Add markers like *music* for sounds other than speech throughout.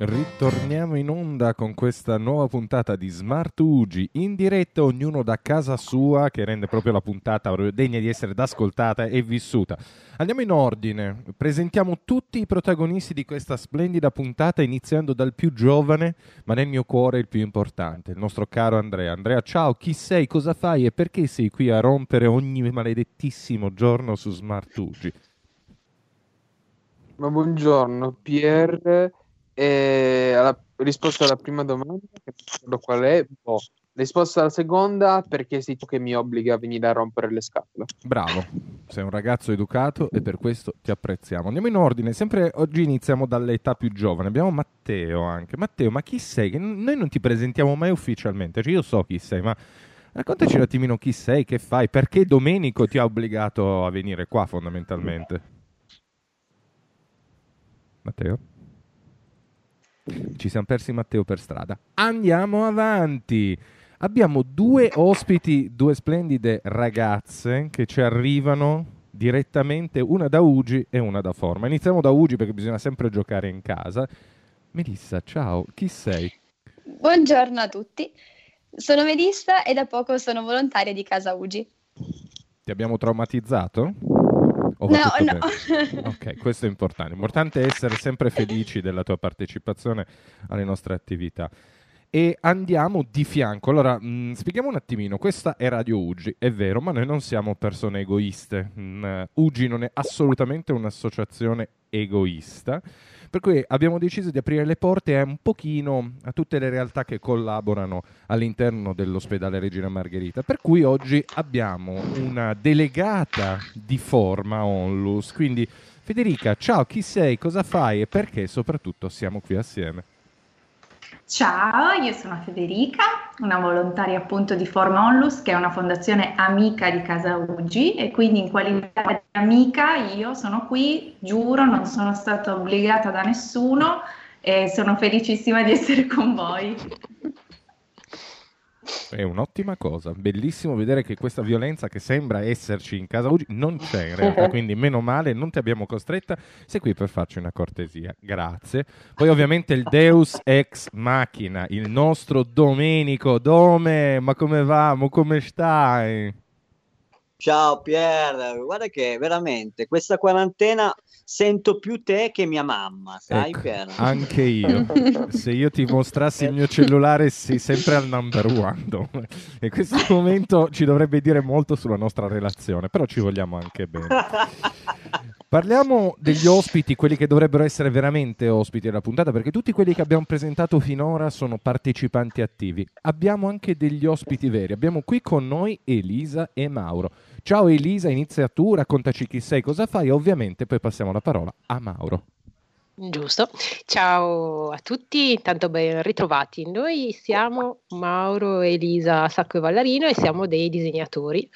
Ritorniamo in onda con questa nuova puntata di Smart Ugi in diretta, ognuno da casa sua, che rende proprio la puntata degna di essere ascoltata e vissuta. Andiamo in ordine, presentiamo tutti i protagonisti di questa splendida puntata, iniziando dal più giovane, ma nel mio cuore il più importante, il nostro caro Andrea. Andrea, ciao, chi sei, cosa fai e perché sei qui a rompere ogni maledettissimo giorno su Smart Ugi? Ma buongiorno, Pierre. E alla risposta alla prima domanda, che non ricordo qual è, boh. risposta alla seconda, perché sei tu che mi obbliga a venire a rompere le scatole. Bravo, sei un ragazzo educato e per questo ti apprezziamo. Andiamo in ordine, sempre oggi iniziamo dall'età più giovane. Abbiamo Matteo anche. Matteo, ma chi sei? Noi non ti presentiamo mai ufficialmente, cioè io so chi sei, ma raccontaci un attimino chi sei, che fai, perché Domenico ti ha obbligato a venire qua fondamentalmente. Matteo? Ci siamo persi Matteo per strada. Andiamo avanti. Abbiamo due ospiti, due splendide ragazze che ci arrivano direttamente, una da Ugi e una da Forma. Iniziamo da Ugi perché bisogna sempre giocare in casa. Melissa, ciao, chi sei? Buongiorno a tutti, sono Melissa e da poco sono volontaria di Casa Ugi. Ti abbiamo traumatizzato? No, no. *laughs* ok, questo è importante. Importante è essere sempre felici della tua partecipazione alle nostre attività. E andiamo di fianco. Allora, mh, mm, spieghiamo un attimino. Questa è Radio Ugi, è vero, ma noi non siamo persone egoiste. Mm, Ugi non è assolutamente un'associazione egoista. Per cui abbiamo deciso di aprire le porte a un pochino a tutte le realtà che collaborano all'interno dell'ospedale Regina Margherita. Per cui oggi abbiamo una delegata di forma Onlus. Quindi Federica, ciao, chi sei, cosa fai e perché soprattutto siamo qui assieme? Ciao, io sono Federica, una volontaria appunto di Forma Onlus, che è una fondazione amica di Casa Ugi e quindi in qualità di amica io sono qui, giuro, non sono stata obbligata da nessuno e sono felicissima di essere con voi. È un'ottima cosa, bellissimo vedere che questa violenza che sembra esserci in casa oggi non c'è in realtà, *laughs* quindi meno male, non ti abbiamo costretta, sei qui per farci una cortesia, grazie. Poi ovviamente il Deus ex machina, il nostro Domenico, Dome, ma come va, ma come stai? Ciao Pier, guarda che veramente questa quarantena sento più te che mia mamma, sai ecco, Pier? Anche io. *laughs* Se io ti mostrassi il mio cellulare sei sempre al number one. *laughs* E questo momento ci dovrebbe dire molto sulla nostra relazione, però ci vogliamo anche bene. *laughs* Parliamo degli ospiti, quelli che dovrebbero essere veramente ospiti della puntata, perché tutti quelli che abbiamo presentato finora sono partecipanti attivi. Abbiamo anche degli ospiti veri. Abbiamo qui con noi Elisa e Mauro. Ciao Elisa, inizia tu, raccontaci chi sei, cosa fai, ovviamente poi passiamo la parola a Mauro. Giusto, ciao a tutti, intanto ben ritrovati. Noi siamo Mauro e Elisa Sacco e Vallarino e siamo dei disegnatori.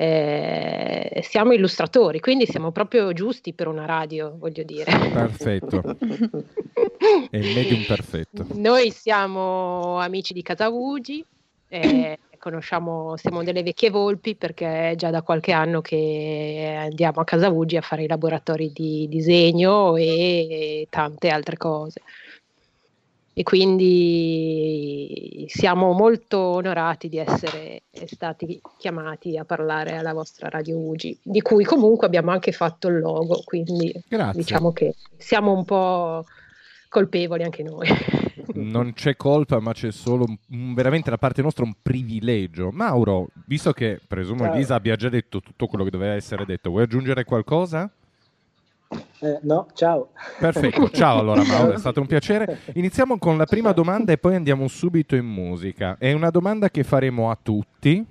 Eh, siamo illustratori, quindi siamo proprio giusti per una radio, voglio dire. Perfetto. *laughs* È il medium perfetto. Noi siamo amici di Casaugi, eh, conosciamo, siamo delle vecchie volpi perché è già da qualche anno che andiamo a Casa Uggi a fare i laboratori di disegno e tante altre cose. E quindi siamo molto onorati di essere stati chiamati a parlare alla vostra Radio Ugi, di cui comunque abbiamo anche fatto il logo, quindi Grazie. diciamo che siamo un po' colpevoli anche noi. *laughs* non c'è colpa, ma c'è solo un, veramente da parte nostra un privilegio. Mauro, visto che presumo Ciao. Elisa abbia già detto tutto quello che doveva essere detto, vuoi aggiungere qualcosa? Eh, no, ciao. Perfetto, ciao allora Mauro, è stato un piacere. *laughs* Iniziamo con la prima domanda e poi andiamo subito in musica. È una domanda che faremo a tutti,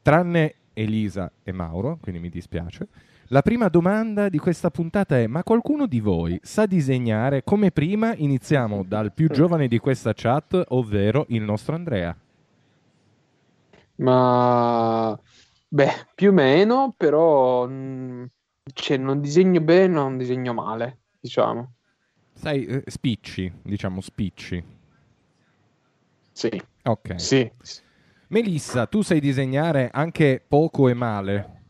tranne Elisa e Mauro, quindi mi dispiace. La prima domanda di questa puntata è: ma qualcuno di voi sa disegnare? Come prima iniziamo dal più giovane di questa chat, ovvero il nostro Andrea. Ma beh, più o meno, però mh, cioè, non disegno bene, non disegno male, diciamo. Sai, eh, spicci, diciamo spicci. Sì, Ok. sì. Melissa, tu sai disegnare anche poco e male.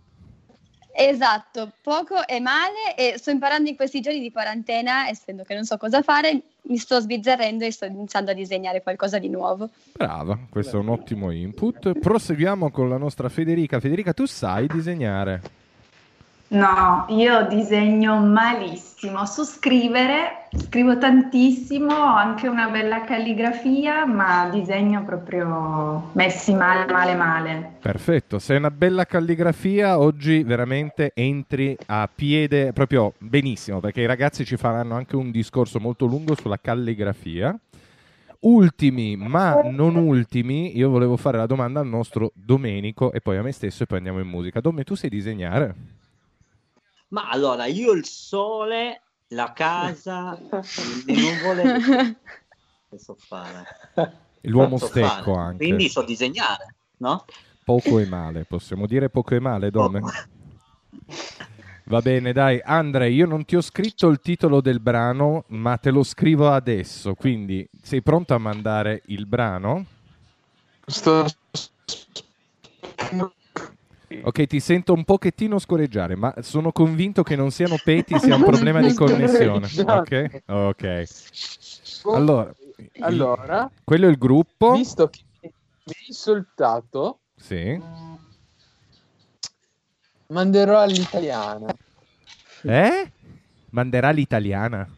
Esatto, poco e male e sto imparando in questi giorni di quarantena, essendo che non so cosa fare, mi sto sbizzarrendo e sto iniziando a disegnare qualcosa di nuovo. Brava, questo è un ottimo input. Proseguiamo con la nostra Federica. Federica, tu sai disegnare? No, io disegno malissimo. Su scrivere scrivo tantissimo, ho anche una bella calligrafia, ma disegno proprio messi male, male, male. Perfetto, sei una bella calligrafia, oggi veramente entri a piede proprio benissimo, perché i ragazzi ci faranno anche un discorso molto lungo sulla calligrafia. Ultimi, ma non ultimi, io volevo fare la domanda al nostro Domenico e poi a me stesso e poi andiamo in musica. Dome, tu sai disegnare? Ma allora, io il sole, la casa, le nuvole, *laughs* che so fare? L'uomo So stecco fare. anche. Quindi so disegnare, no? Poco e male, possiamo dire poco e male? Poco. Va bene, dai, Andre, io non ti ho scritto il titolo del brano, ma te lo scrivo adesso, quindi sei pronto a mandare il brano? Sto... Ok, ti sento un pochettino scorreggiare, ma sono convinto che non siano peti, sia un *laughs* problema di connessione. Ok? Ok. Allora, Allora, quello è il gruppo. visto che mi hai insultato, Sì. manderò all'italiana. Eh? Manderà l'italiana.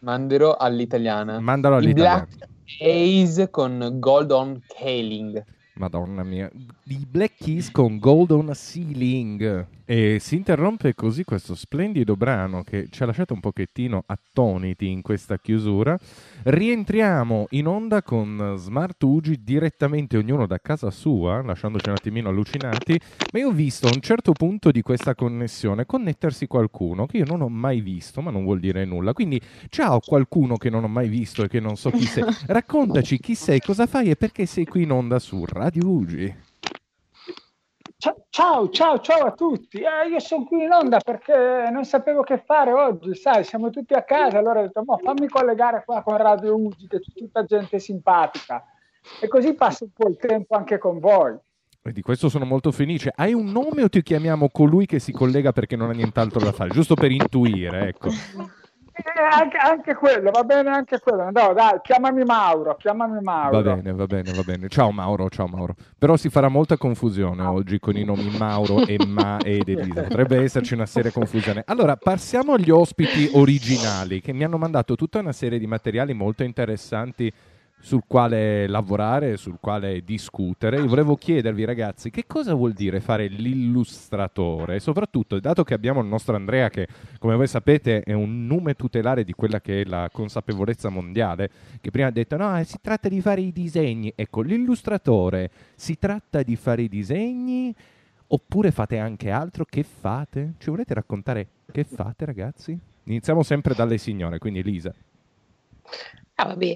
Manderò all'italiana. Mandalo I all'italiana. Black Ace con Gold on Kaling. Madonna mia, i Black Keys con Golden Ceiling. E si interrompe così questo splendido brano che ci ha lasciato un pochettino attoniti in questa chiusura. Rientriamo in onda con Smart Ugi direttamente ognuno da casa sua, lasciandoci un attimino allucinati. Ma io ho visto a un certo punto di questa connessione connettersi qualcuno che io non ho mai visto, ma non vuol dire nulla. Quindi, ciao qualcuno che non ho mai visto e che non so chi sei. *laughs* Raccontaci chi sei, cosa fai e perché sei qui in onda su Radio Ugi. Ciao, ciao, ciao, a tutti. Eh, io sono qui in onda perché non sapevo che fare oggi, sai, siamo tutti a casa, allora ho detto, "Mo, fammi collegare qua con Radio Ugi, che c'è tutta gente simpatica. E così passo un po' il tempo anche con voi. E di questo sono molto felice. Hai un nome o ti chiamiamo colui che si collega perché non ha nient'altro da fare? Giusto per intuire, ecco. Anche, anche quello, va bene anche quello. No, dai, chiamami Mauro, chiamami Mauro. Va bene, va bene, va bene. Ciao Mauro, ciao Mauro. Però si farà molta confusione oggi con i nomi Mauro e Ma ed Elisa. Potrebbe esserci una seria confusione. Allora, passiamo agli ospiti originali che mi hanno mandato tutta una serie di materiali molto interessanti sul quale lavorare, sul quale discutere. Io volevo chiedervi, ragazzi, che cosa vuol dire fare l'illustratore? Soprattutto, dato che abbiamo il nostro Andrea, che come voi sapete è un nume tutelare di quella che è la consapevolezza mondiale, che prima ha detto: no, si tratta di fare i disegni. Ecco, l'illustratore si tratta di fare i disegni. Oppure fate anche altro? Che fate? Ci volete raccontare che fate, ragazzi? Iniziamo sempre dalle signore, quindi Lisa. Ah, vabbè.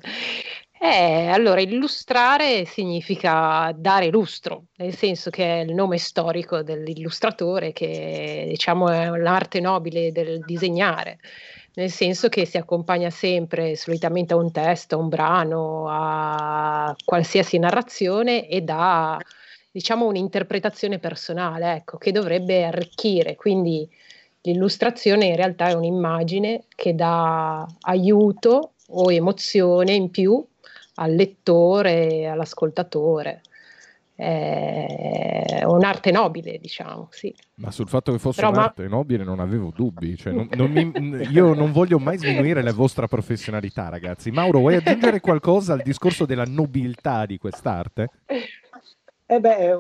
Eh, allora, illustrare significa dare lustro, nel senso che è il nome storico dell'illustratore, che diciamo è l'arte nobile del disegnare, nel senso che si accompagna sempre solitamente a un testo, a un brano, a qualsiasi narrazione e dà, diciamo, un'interpretazione personale, ecco, che dovrebbe arricchire. Quindi l'illustrazione in realtà è un'immagine che dà aiuto o emozione in più al lettore, all'ascoltatore. È un'arte nobile, diciamo, sì. Ma sul fatto che fosse Però, ma- un'arte nobile non avevo dubbi. Cioè, non- non mi- *laughs* io non voglio mai sminuire la vostra professionalità, ragazzi. Mauro, vuoi aggiungere qualcosa al discorso della nobiltà di quest'arte? Eh beh, è,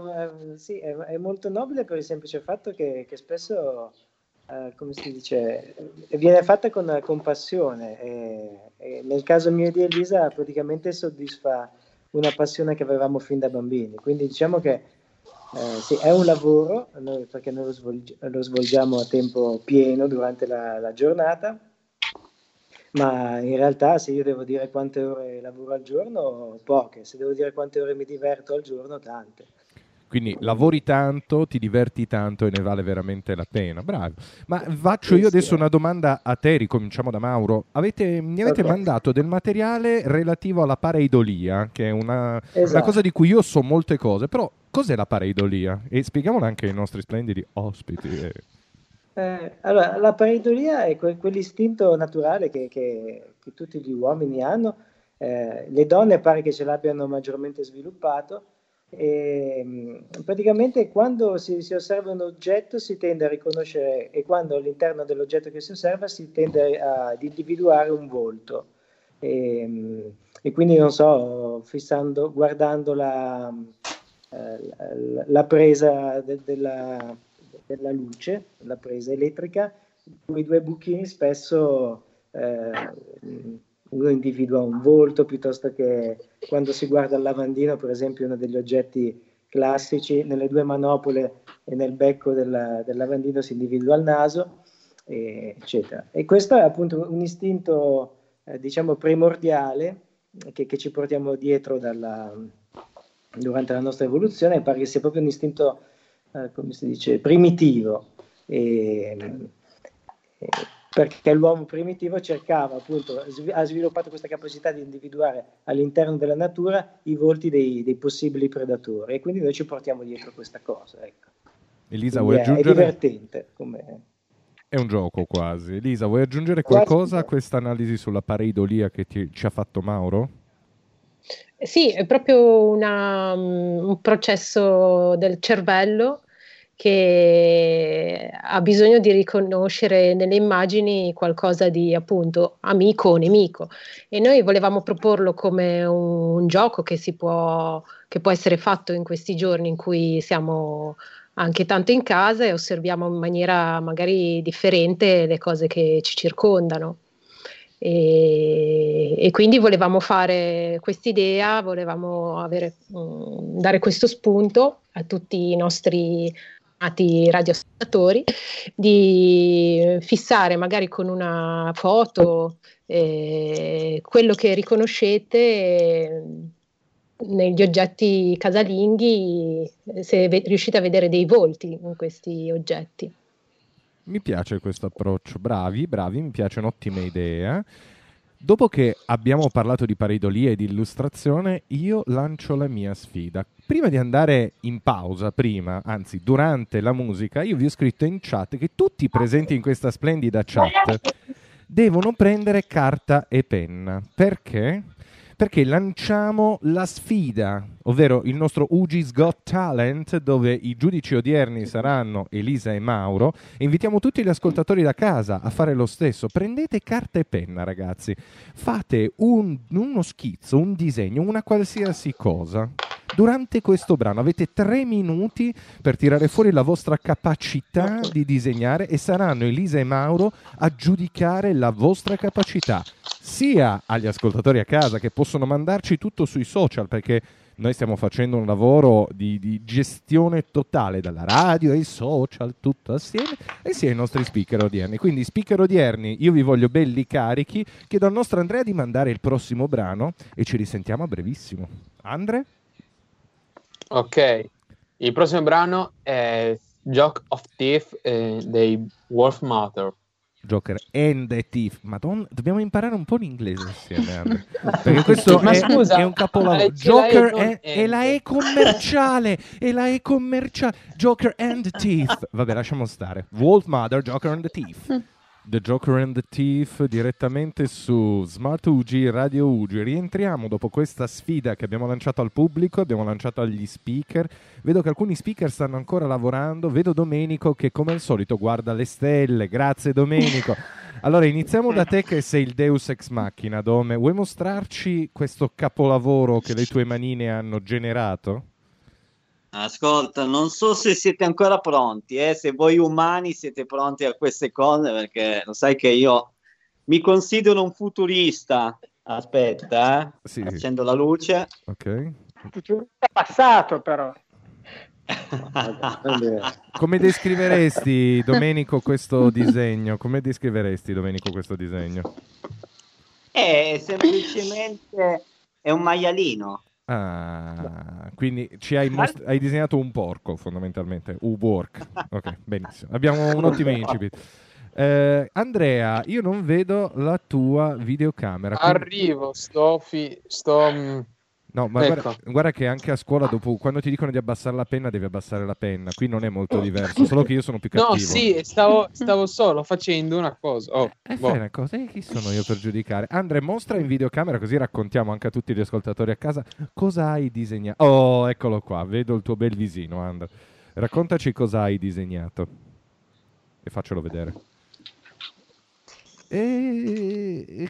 sì, è, è molto nobile per il semplice fatto che, che spesso, eh, come si dice, viene fatta con, con passione e, e nel caso mio di Elisa praticamente soddisfa una passione che avevamo fin da bambini. Quindi diciamo che Eh, sì, è un lavoro noi- perché noi lo, svolgi- lo svolgiamo a tempo pieno durante la, la giornata, ma in realtà se io devo dire quante ore lavoro al giorno, poche, se devo dire quante ore mi diverto al giorno, tante. Quindi lavori tanto, ti diverti tanto e ne vale veramente la pena. Bravo. Ma faccio io adesso una domanda a te, ricominciamo da Mauro. Avete- mi avete mandato del materiale relativo alla pareidolia, che è una, una Esatto. cosa di cui io so molte cose, però cos'è la pareidolia? E spieghiamola anche ai nostri splendidi ospiti. Eh, allora, la pareidolia è que- quell'istinto naturale che, che- che tutti gli uomini hanno, eh, le donne pare che ce l'abbiano maggiormente sviluppato. E, mh, praticamente quando si, si osserva un oggetto si tende a riconoscere e quando all'interno dell'oggetto che si osserva si tende ad individuare un volto. E, mh, e quindi non so, fissando, guardando la, eh, la- la presa de- della, della luce, la presa elettrica, quei due buchini spesso eh, uno individua un volto piuttosto che quando si guarda il lavandino, per esempio, uno degli oggetti classici, nelle due manopole e nel becco della- del lavandino si individua il naso, e- eccetera. E questo è appunto un istinto, eh, diciamo, primordiale che, che ci portiamo dietro dalla- durante la nostra evoluzione, pare che sia proprio un istinto, eh, come si dice, primitivo. E, perché l'uomo primitivo cercava appunto, ha sviluppato questa capacità di individuare all'interno della natura i volti dei, dei possibili predatori e quindi noi ci portiamo dietro questa cosa. Ecco. Elisa, Quindi vuoi è, è aggiungere? divertente. Come... È un gioco quasi. Elisa, vuoi aggiungere Quasi qualcosa a questa analisi sulla pareidolia che ti- ci ha fatto Mauro? Sì, è proprio una, mm, un processo del cervello che ha bisogno di riconoscere nelle immagini qualcosa di appunto amico o nemico e noi volevamo proporlo come un, un gioco che può, che può essere fatto in questi giorni in cui siamo anche tanto in casa e osserviamo in maniera magari differente le cose che ci circondano. E, e quindi volevamo fare quest'idea, volevamo avere, mm, dare questo spunto a tutti i nostri amati radioascoltatori di fissare magari con una foto eh, quello che riconoscete eh, negli oggetti casalinghi, se ve- riuscite a vedere dei volti in questi oggetti. Mi piace questo approccio, bravi, bravi, mi piace un'ottima idea. Dopo che abbiamo parlato di pareidolia e di illustrazione, io lancio la mia sfida. Prima di andare in pausa, prima, anzi durante la musica, io vi ho scritto in chat che tutti presenti in questa splendida chat devono prendere carta e penna. Perché? Perché lanciamo la sfida, ovvero il nostro UG's Got Talent, dove i giudici odierni saranno Elisa e Mauro. E invitiamo tutti gli ascoltatori da casa a fare lo stesso. Prendete carta e penna, ragazzi. Fate un- uno schizzo, un disegno, una qualsiasi cosa. Durante questo brano avete tre minuti per tirare fuori la vostra capacità di disegnare e saranno Elisa e Mauro a giudicare la vostra capacità, sia agli ascoltatori a casa che possono mandarci tutto sui social perché noi stiamo facendo un lavoro di, di gestione totale dalla radio ai social, tutto assieme, e sia ai nostri speaker odierni. Quindi, speaker odierni, io vi voglio belli carichi. Chiedo al nostro Andrea di mandare il prossimo brano e ci risentiamo a brevissimo. Andre? Ok, il prossimo brano è Joke of Thief eh, dei Wolf Mother. Joker and the Thief. Madonna, dobbiamo imparare un po' l'inglese Andre. *laughs* Perché questo è, scusa, è un capolavoro. Joker è, è la. E commerciale. È la E commerciale. Joker and the Thief. Vabbè, lasciamo stare. Wolf Mother, Joker and the Thief. *laughs* The Joker and the Thief direttamente su Smart UG Radio UG. Rientriamo dopo questa sfida che abbiamo lanciato al pubblico, abbiamo lanciato agli speaker. Vedo che alcuni speaker stanno ancora lavorando. Vedo Domenico che come al solito guarda le stelle. Grazie Domenico. *laughs* Allora iniziamo da te che sei il Deus ex machina, Dome. Vuoi mostrarci questo capolavoro che le tue manine hanno generato? Ascolta, non so se siete ancora pronti, eh, se voi umani siete pronti a queste cose, perché lo sai che io mi considero un futurista. Aspetta, eh. Sì. accendo la luce. Ok. Futurista passato però. *laughs* Come descriveresti, Domenico, questo disegno? Come descriveresti, Domenico, questo disegno? È semplicemente è un maialino. Ah, quindi ci hai, most- hai disegnato un porco fondamentalmente, un work. Ok, benissimo. Abbiamo un ottimo *laughs* incipit. Eh, Andrea, io non vedo la tua videocamera. quindi- Arrivo, sto, fi- sto mm, No, ma Ecco. guarda, guarda che anche a scuola, dopo, quando ti dicono di abbassare la penna, devi abbassare la penna. Qui non è molto diverso, solo che io sono più cattivo. No, sì, stavo, stavo solo facendo una cosa. Oh, Eh, boh. fai una cosa, e chi sono io per giudicare? Andre, mostra in videocamera così raccontiamo anche a tutti gli ascoltatori a casa cosa hai disegnato. Oh, eccolo qua, vedo il tuo bel visino, Andre. Raccontaci cosa hai disegnato. E faccelo vedere. E...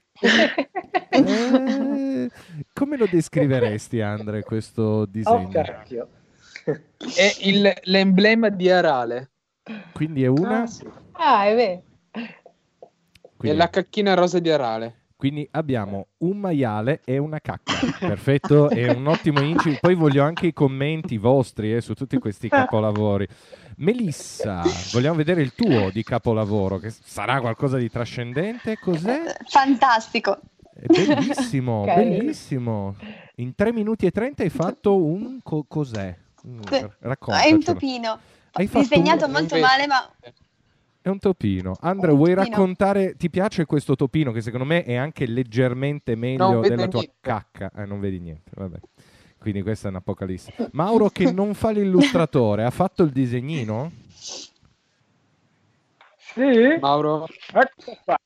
Eh, come lo descriveresti, Andre, questo Oh, disegno? cacchio. È il- l'emblema di Arale. Quindi è una... Ah, sì. Ah, è vero. quindi- È la cacchina rosa di Arale. Quindi abbiamo un maiale e una cacca. Perfetto, è un ottimo incipit. Poi voglio anche i commenti vostri eh, su tutti questi capolavori. Melissa, vogliamo vedere il tuo di capolavoro, che sarà qualcosa di trascendente. Cos'è? Fantastico. È bellissimo, Carino. bellissimo. In 3 minuti e 30 hai fatto un... co- cos'è? Mm, Sì. È un topino. Hai Disegnato un- molto male, ma È un topino. Andrea, vuoi topino. raccontare? Ti piace questo topino che secondo me è anche leggermente meglio della tua niente. cacca? Eh, non vedi niente, vabbè. Quindi questa è un'apocalisse. Mauro che non fa l'illustratore, ha fatto il disegnino? Sì? Mauro, Ecco qua.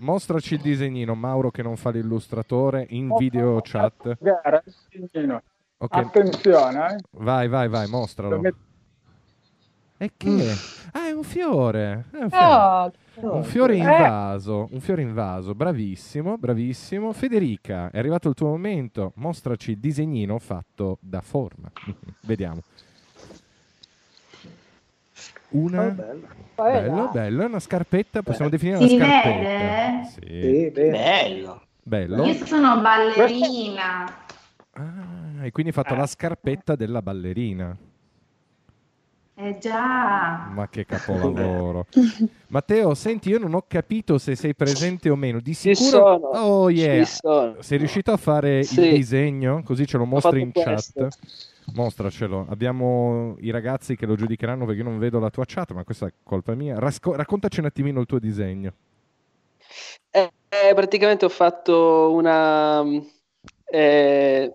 Mostraci il disegnino, Mauro che non fa l'illustratore in video chat. Guarda, il disegnino. Ok, Attenzione, eh. vai, vai, vai, mostralo. Lo metto- E che? Ah, è un fiore. È un fiore. Oh, Un fiore in Eh. vaso, un fiore in vaso, bravissimo, bravissimo. Federica, è arrivato il tuo momento, mostraci il disegnino fatto da forma. *laughs* Vediamo. Una... Oh, bello. bello, bello, è una scarpetta, possiamo definire Si una scarpetta. vede? Sì, Sì. Bello. bello. Io sono ballerina. Ah, e quindi hai fatto la scarpetta della ballerina. Eh già. Ma che capolavoro. *laughs* Matteo, senti, io non ho capito se sei presente o meno. Di Ci sicuro... sono, Oh yeah. ci sono. Sei riuscito a fare Sì. il disegno? Così ce lo mostri in fatto chat. questo. Mostracelo. Abbiamo i ragazzi che lo giudicheranno perché io non vedo la tua chat, ma questa è colpa mia. Rasco- raccontaci un attimino il tuo disegno. Eh, eh, praticamente ho fatto una, eh,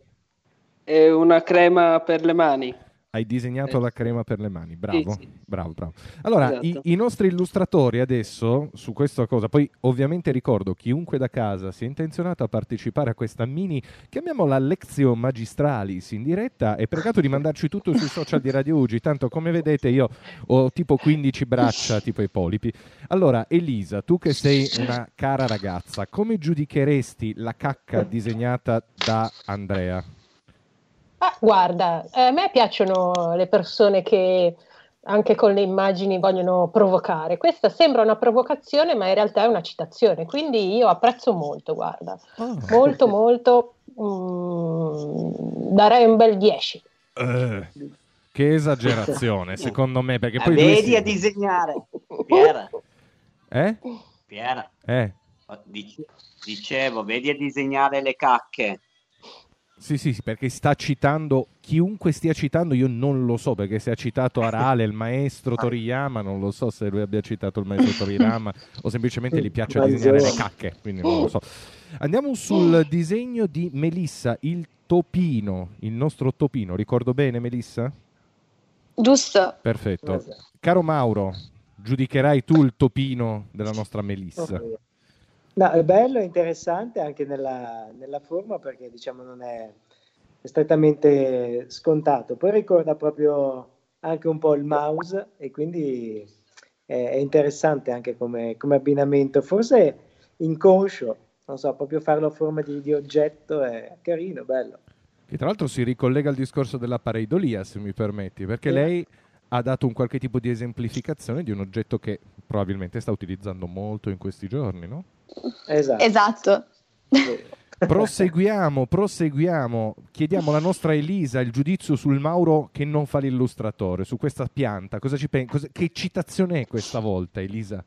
eh, una crema per le mani. Hai disegnato Eh. la crema per le mani, bravo, Sì, sì. bravo, bravo. Allora, Esatto. i, i nostri illustratori adesso su questa cosa, poi ovviamente ricordo chiunque da casa sia intenzionato a partecipare a questa mini, chiamiamola lezione magistralis in diretta, è pregato di mandarci tutto sui social di Radio Ugi, tanto come vedete io ho tipo 15 braccia, tipo i polipi. Allora, Elisa, tu che sei una cara ragazza, come giudicheresti la cacca disegnata da Andrea? Ah, guarda, eh, a me piacciono le persone che anche con le immagini vogliono provocare. Questa sembra una provocazione, ma in realtà è una citazione, quindi io apprezzo molto, guarda, Oh. molto, molto, mm, darei un bel 10. Eh, che esagerazione, *laughs* secondo me, perché poi vedi si- a disegnare. Piera, Eh? Piera. Eh? Dice- Dicevo, vedi a disegnare le cacche. Sì, sì, sì, perché sta citando chiunque stia citando, io non lo so, perché se ha citato Arale, il maestro Toriyama, non lo so se lui abbia citato il maestro Toriyama o semplicemente gli piace disegnare le cacche, quindi non lo so. Andiamo sul disegno di Melissa, il topino, il nostro topino, ricordo bene Melissa? giusto. Perfetto. Caro Mauro, giudicherai tu il topino della nostra Melissa. No, è bello, è interessante anche nella, nella forma perché diciamo non è, è strettamente scontato. Poi ricorda proprio anche un po' il mouse e quindi è, interessante anche come, come abbinamento. Forse inconscio, non so, proprio farlo a forma di, di oggetto è carino, bello. Che tra l'altro si ricollega al discorso della pareidolia, se mi permetti, perché Sì. lei ha dato un qualche tipo di esemplificazione di un oggetto che probabilmente sta utilizzando molto in questi giorni, no? Esatto. Esatto. *laughs* Proseguiamo, proseguiamo. Chiediamo alla nostra Elisa il giudizio sul Mauro che non fa l'illustratore, su questa pianta. Cosa ci pen- cosa- che citazione è questa volta, Elisa?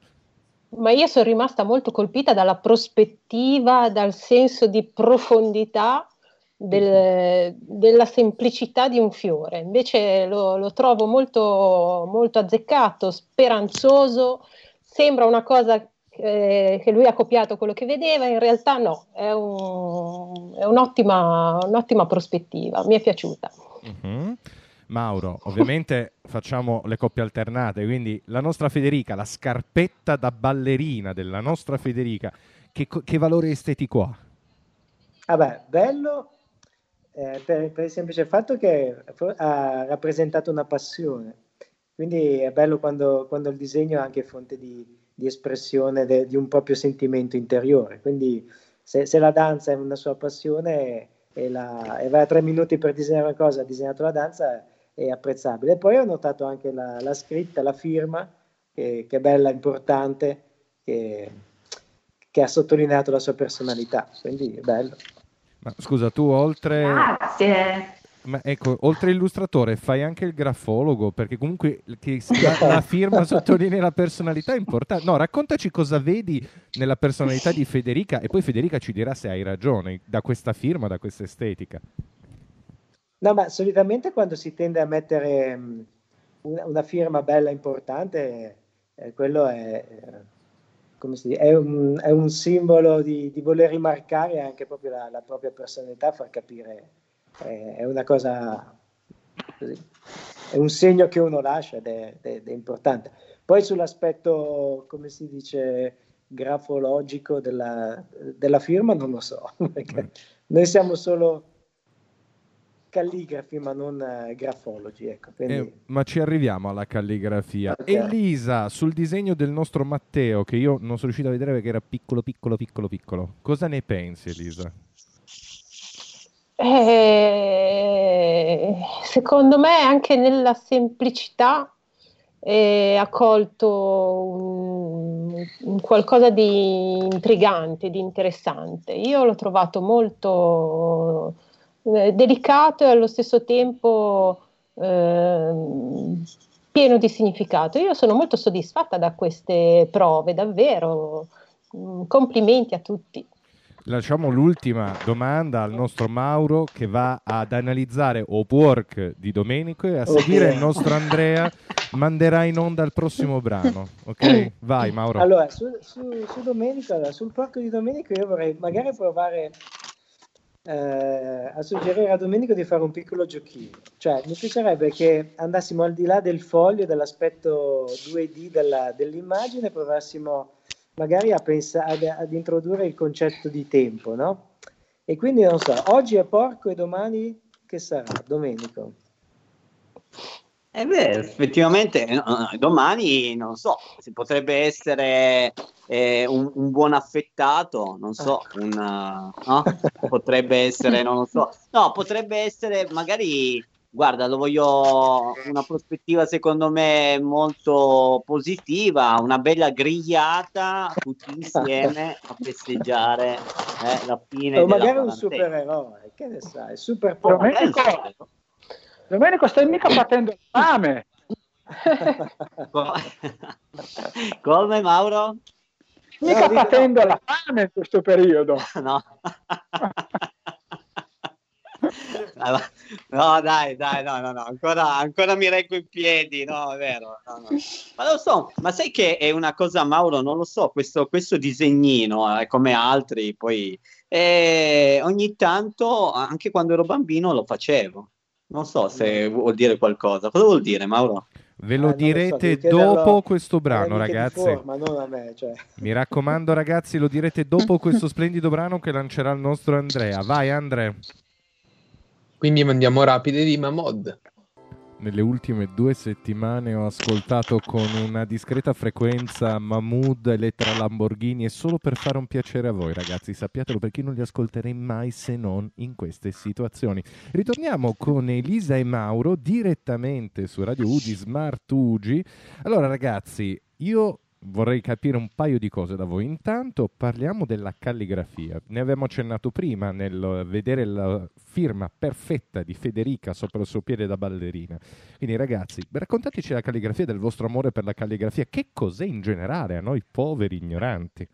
Ma io sono rimasta molto colpita dalla prospettiva, dal senso di profondità del- della semplicità di un fiore. Invece lo, lo trovo molto, molto azzeccato, speranzoso. Sembra una cosa eh, che lui ha copiato quello che vedeva, in realtà no, è, un- è un'ottima, un'ottima prospettiva, mi è piaciuta. Mhm. Mauro, ovviamente *laughs* facciamo le coppie alternate, quindi la nostra Federica, la scarpetta da ballerina della nostra Federica, che, che valore estetico ha? Vabbè, bello eh, per, per il semplice fatto che ha rappresentato una passione. Quindi è bello quando, quando il disegno è anche fonte di, di espressione de- di un proprio sentimento interiore. Quindi se, se la danza è una sua passione e, la, e vai a tre minuti per disegnare una cosa, ha disegnato la danza, è apprezzabile. E poi ho notato anche la, la scritta, la firma, che, che è bella, importante, che, che ha sottolineato la sua personalità. Quindi è bello. Ma scusa, tu oltre... Grazie. Ma ecco, oltre illustratore fai anche il grafologo, perché comunque *laughs* la, la firma sottolinea la personalità è importante. No, raccontaci cosa vedi nella personalità di Federica e poi Federica ci dirà se hai ragione da questa firma, da questa estetica. No, ma solitamente quando si tende a mettere una, una firma bella importante, eh, quello è, eh, come si dice, è un, è un simbolo di, di voler rimarcare anche proprio la, la propria personalità, far capire, è una cosa, così, è un segno che uno lascia ed è, ed è importante. Poi sull'aspetto, come si dice, grafologico della, della firma non lo so, *laughs* perché noi siamo solo calligrafi ma non eh, grafologi, ecco. Quindi... Eh, ma ci arriviamo alla calligrafia. Ok. Elisa, sul disegno del nostro Matteo, che io non sono riuscito a vedere perché era piccolo, piccolo, piccolo, piccolo. Cosa ne pensi, Elisa? Eh, secondo me anche nella semplicità eh, ha colto un, un qualcosa di intrigante, di interessante. Io l'ho trovato molto eh, delicato e allo stesso tempo ehm, pieno di significato. Io sono molto soddisfatta da queste prove, davvero. Mm, Complimenti a tutti. Lasciamo l'ultima domanda al nostro Mauro che va ad analizzare Upwork di Domenico e a seguire il nostro Andrea manderà in onda il prossimo brano. Ok? *coughs* Vai Mauro. Allora, su, su, su Domenico, allora, sul porco di Domenico io vorrei magari provare eh, a suggerire a Domenico di fare un piccolo giochino. Cioè, mi piacerebbe che andassimo al di là del foglio, dell'aspetto 2D della- dell'immagine, provassimo magari a pensare, ad, ad introdurre il concetto di tempo, no? E quindi non so, oggi è porco e domani che sarà? Domenico. Eh beh, effettivamente no, no, domani non so, si potrebbe essere eh, un, un buon affettato, non so, un, uh, no? potrebbe essere, non lo so, no, potrebbe essere magari, guarda, lo voglio una prospettiva secondo me molto positiva, una bella grigliata tutti insieme a festeggiare eh, la fine O della magari un supereroe, che ne sai, super Oh, Domenico, Domenico, stai mica patendo fame. Co- Come Mauro? Mica No, patendo la fame in questo periodo. *laughs* No. *laughs* No, dai, dai, no, no, no, ancora, ancora mi reggo in piedi, no, è vero. no, no. Ma lo so, ma sai che è una cosa, Mauro, non lo so, questo, questo disegnino, eh, come altri, poi eh, ogni tanto, anche quando ero bambino, lo facevo. Non so se vuol dire qualcosa. Cosa vuol dire, Mauro? Ve Eh, lo so, direte chiederlo dopo questo brano, ragazzi. forma, non a me, cioè. Mi raccomando, ragazzi, lo direte dopo questo splendido brano che lancerà il nostro Andrea. Vai, Andre. Quindi mandiamo rapide di Mamod. Nelle ultime due settimane ho ascoltato con una discreta frequenza Mahmood, Elettra Lamborghini e solo per fare un piacere a voi ragazzi, sappiatelo perché io non li ascolterei mai se non in queste situazioni. Ritorniamo con Elisa e Mauro direttamente su Radio Ugi Smart Ugi. Allora ragazzi, io vorrei capire un paio di cose da voi. Intanto parliamo della calligrafia. Ne avevamo accennato prima nel vedere la firma perfetta di Federica sopra il suo piede da ballerina. Quindi ragazzi, raccontateci la calligrafia del vostro amore per la calligrafia. Che cos'è in generale a noi poveri ignoranti?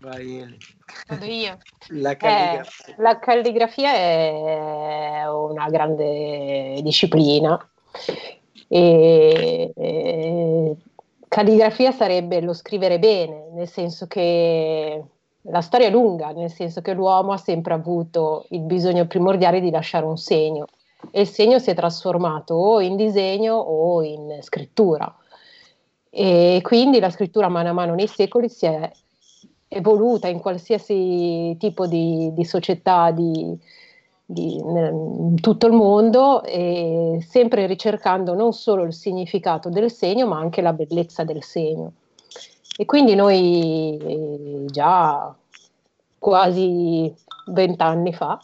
Vai Eli. Vado io. La Eh, calligrafia. la calligrafia è una grande disciplina e, e calligrafia sarebbe lo scrivere bene, nel senso che la storia è lunga, nel senso che l'uomo ha sempre avuto il bisogno primordiale di lasciare un segno e il segno si è trasformato o in disegno o in scrittura. E quindi la scrittura mano a mano nei secoli si è evoluta in qualsiasi tipo di, di società di, di- in tutto il mondo, e sempre ricercando non solo il significato del segno, ma anche la bellezza del segno. E quindi noi eh, già quasi vent'anni fa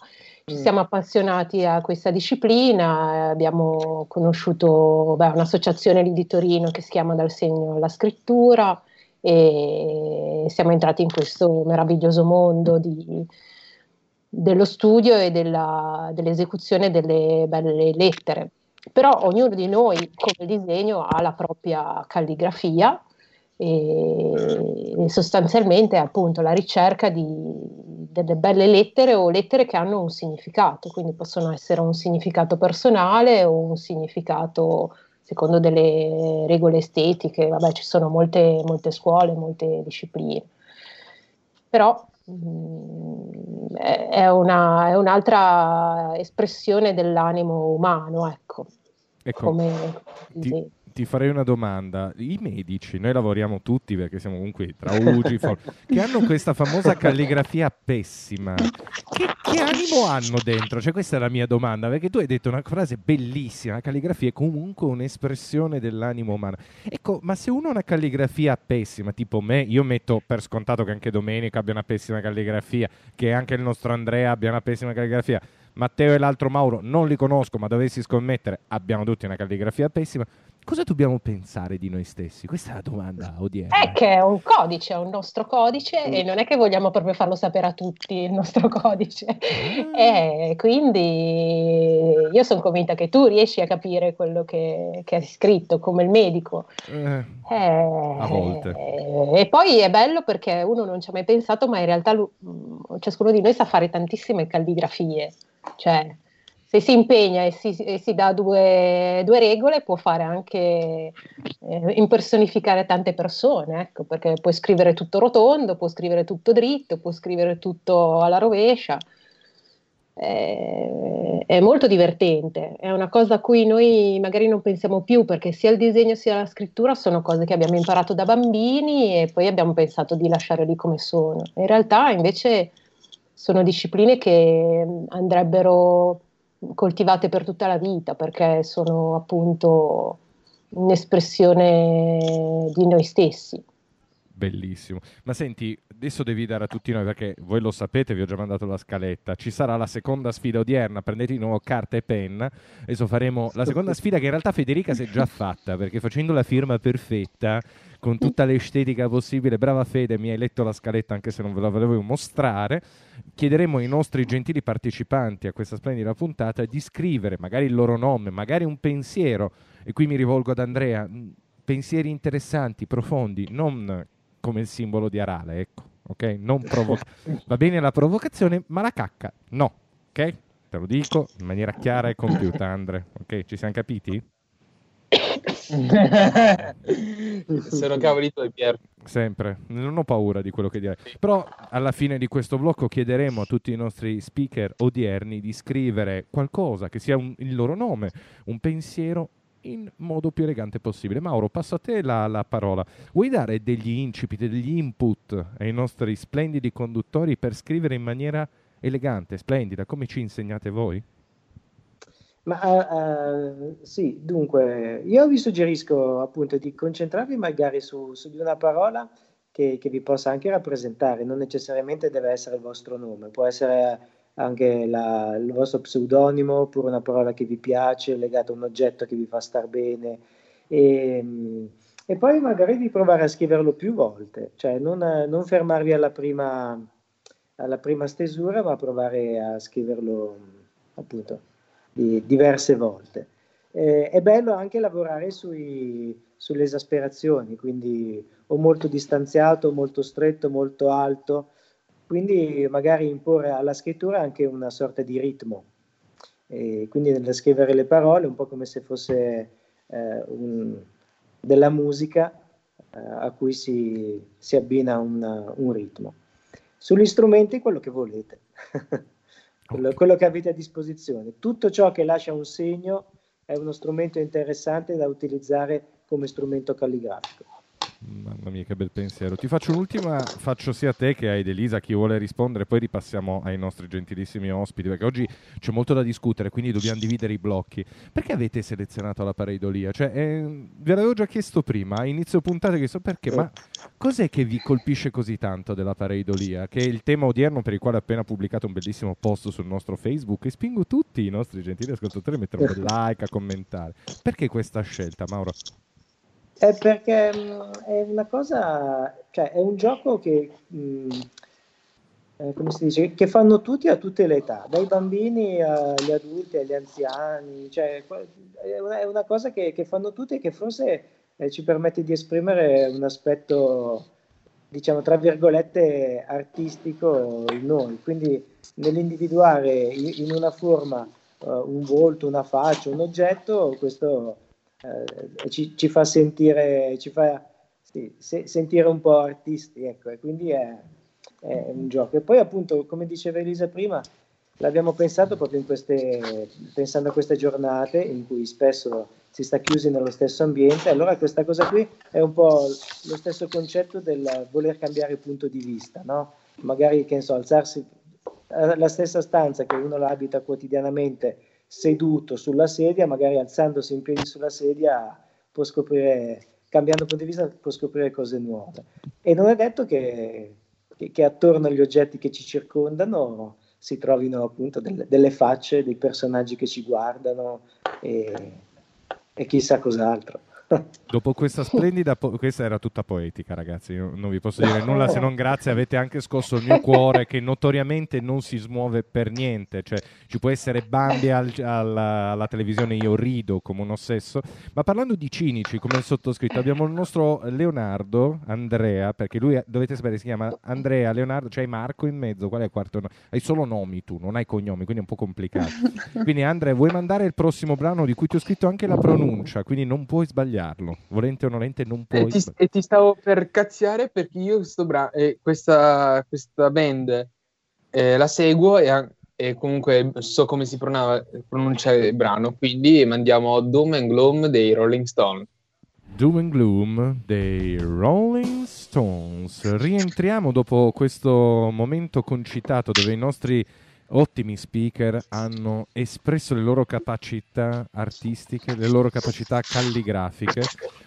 ci Mm. siamo appassionati a questa disciplina, abbiamo conosciuto beh, un'associazione lì di Torino che si chiama Dal segno alla scrittura e siamo entrati in questo meraviglioso mondo di- dello studio e della- dell'esecuzione delle belle lettere. Però ognuno di noi, come disegno, ha la propria calligrafia e, e sostanzialmente è appunto la ricerca di, delle belle lettere o lettere che hanno un significato, quindi possono essere un significato personale o un significato secondo delle regole estetiche, vabbè ci sono molte, molte scuole, molte discipline, però è, è una- è un'altra espressione dell'animo umano, ecco, Ecco, come ti, ti farei una domanda. I medici, noi lavoriamo tutti perché siamo comunque tra Ugi, che hanno questa famosa calligrafia pessima. Che, che animo hanno dentro? Cioè, questa è la mia domanda, perché tu hai detto una frase bellissima, la calligrafia è comunque un'espressione dell'animo umano. Ecco, ma se uno ha una calligrafia pessima, tipo me, io metto per scontato che anche Domenico abbia una pessima calligrafia, che anche il nostro Andrea abbia una pessima calligrafia, Matteo e l'altro Mauro non li conosco, ma dovessi scommettere, abbiamo tutti una calligrafia pessima. Cosa dobbiamo pensare di noi stessi? Questa è la domanda odierna. È che è un codice, è un nostro codice e non è che vogliamo proprio farlo sapere a tutti il nostro *laughs* codice. E quindi io sono convinta che tu riesci a capire quello che, che hai scritto come il medico. Eh, Eh, A volte. E poi è bello perché uno non ci ha mai pensato, ma in realtà ciascuno di noi sa fare tantissime calligrafie. Cioè, se si impegna e si, e si dà due, due regole, può fare anche eh, impersonificare tante persone, ecco, perché puoi scrivere tutto rotondo, può scrivere tutto dritto, può scrivere tutto alla rovescia. Eh, è molto divertente, è una cosa a cui noi magari non pensiamo più perché sia il disegno sia la scrittura sono cose che abbiamo imparato da bambini e poi abbiamo pensato di lasciare lì come sono. In realtà invece sono discipline che andrebbero coltivate per tutta la vita perché sono appunto un'espressione di noi stessi. Bellissimo. Ma senti, adesso devi dare a tutti noi, perché voi lo sapete, vi ho già mandato la scaletta. Ci sarà la seconda sfida odierna. Prendete di nuovo carta e penna. Adesso faremo la seconda sfida che in realtà Federica si è già fatta, perché facendo la firma perfetta, con tutta l'estetica possibile, brava Fede, mi hai letto la scaletta anche se non ve la volevo mostrare. Chiederemo ai nostri gentili partecipanti a questa splendida puntata di scrivere magari il loro nome, magari un pensiero. E qui mi rivolgo ad Andrea. Pensieri interessanti, profondi, non come il simbolo di Arale, ecco, ok? Non provo- *laughs* Va bene la provocazione, ma la cacca no, ok? Te lo dico in maniera chiara e compiuta, Andre, ok? Ci siamo capiti? *laughs* Sono cavoli tuoi, Pier. Sempre, non ho paura di quello che direi. Però alla fine di questo blocco chiederemo a tutti i nostri speaker odierni di scrivere qualcosa che sia un- il loro nome, un pensiero in modo più elegante possibile. Mauro, passo a te la, la parola. Vuoi dare degli incipit, degli input ai nostri splendidi conduttori per scrivere in maniera elegante, splendida, come ci insegnate voi? Ma eh, sì, dunque, io vi suggerisco appunto di concentrarvi magari su, su di una parola che, che vi possa anche rappresentare, non necessariamente deve essere il vostro nome, può essere anche la- il vostro pseudonimo oppure una parola che vi piace, legata a un oggetto che vi fa star bene. E, mm, e poi magari di provare a scriverlo più volte, cioè non, non fermarvi alla prima, alla prima stesura, ma provare a scriverlo appunto diverse volte. Eh, è bello anche lavorare sui, sulle esasperazioni, quindi o molto distanziato, molto stretto, molto alto, quindi magari imporre alla scrittura anche una sorta di ritmo. E quindi nel scrivere le parole, un po' come se fosse eh, un, della musica eh, a cui si, si abbina una, un ritmo. Sugli strumenti quello che volete, *laughs* quello, quello che avete a disposizione. Tutto ciò che lascia un segno è uno strumento interessante da utilizzare come strumento calligrafico. Mamma mia, che bel pensiero. Ti faccio un'ultima, faccio sia a te che a Edelisa, chi vuole rispondere, poi ripassiamo ai nostri gentilissimi ospiti, perché oggi c'è molto da discutere, quindi dobbiamo dividere i blocchi. Perché avete selezionato la pareidolia? Cioè, eh, ve l'avevo già chiesto prima, a inizio puntata, che so perché, ma cos'è che vi colpisce così tanto della pareidolia? Che è il tema odierno per il quale ho appena pubblicato un bellissimo post sul nostro Facebook e spingo tutti i nostri gentili ascoltatori a mettere un like, a commentare. Perché questa scelta, Mauro? È perché mh, mm, è una cosa, cioè è un gioco che, mh, mm, eh, come si dice, che fanno tutti a tutte le età, dai bambini agli adulti, agli anziani, cioè è una, è una cosa che, che, fanno tutti e che forse eh, ci permette di esprimere un aspetto, diciamo, tra virgolette, artistico in noi, quindi nell'individuare in, una forma uh, un volto, una faccia, un oggetto, questo eh, ci, ci, fa sentire, ci fa sì, se, sentire un po' artisti, ecco, e quindi è, è, un gioco. E poi appunto, come diceva Elisa prima, l'abbiamo pensato proprio in queste, pensando a queste giornate in cui spesso si sta chiusi nello stesso ambiente, allora questa cosa qui è un po' lo stesso concetto del voler cambiare punto di vista, no? Magari, che ne so, alzarsi la stessa stanza che uno la abita quotidianamente seduto sulla sedia, magari alzandosi in piedi sulla sedia, può scoprire, cambiando punto di vista, può scoprire cose nuove. E non è detto che, che, che attorno agli oggetti che ci circondano si trovino appunto delle, delle facce dei personaggi che ci guardano e, e chissà cos'altro. Dopo questa splendida, po- questa era tutta poetica, ragazzi. non vi posso dire nulla se non grazie. Avete anche scosso il mio cuore, che notoriamente non si smuove per niente. Cioè, ci può essere Bambi al, alla, alla, televisione, io rido come un ossesso. Ma parlando di cinici, come il sottoscritto, abbiamo il nostro Leonardo Andrea, perché lui dovete sapere si chiama Andrea Leonardo, c'hai Marco in mezzo. Qual è il quarto nome? Hai solo nomi tu, non hai cognomi, quindi è un po' complicato. quindi, Andrea, vuoi mandare il prossimo brano di cui ti ho scritto anche la pronuncia, quindi non puoi sbagliare sbagliarlo. Volente o nolente non puoi. E ti, e ti stavo per cazziare perché io bra- eh, questa, questa, band eh, la seguo e, e, comunque so come si pronuncia il brano, quindi mandiamo Doom and Gloom dei Rolling Stones. Doom and Gloom dei Rolling Stones. Rientriamo dopo questo momento concitato dove i nostri ottimi speaker hanno espresso le loro capacità artistiche, le loro capacità calligrafiche.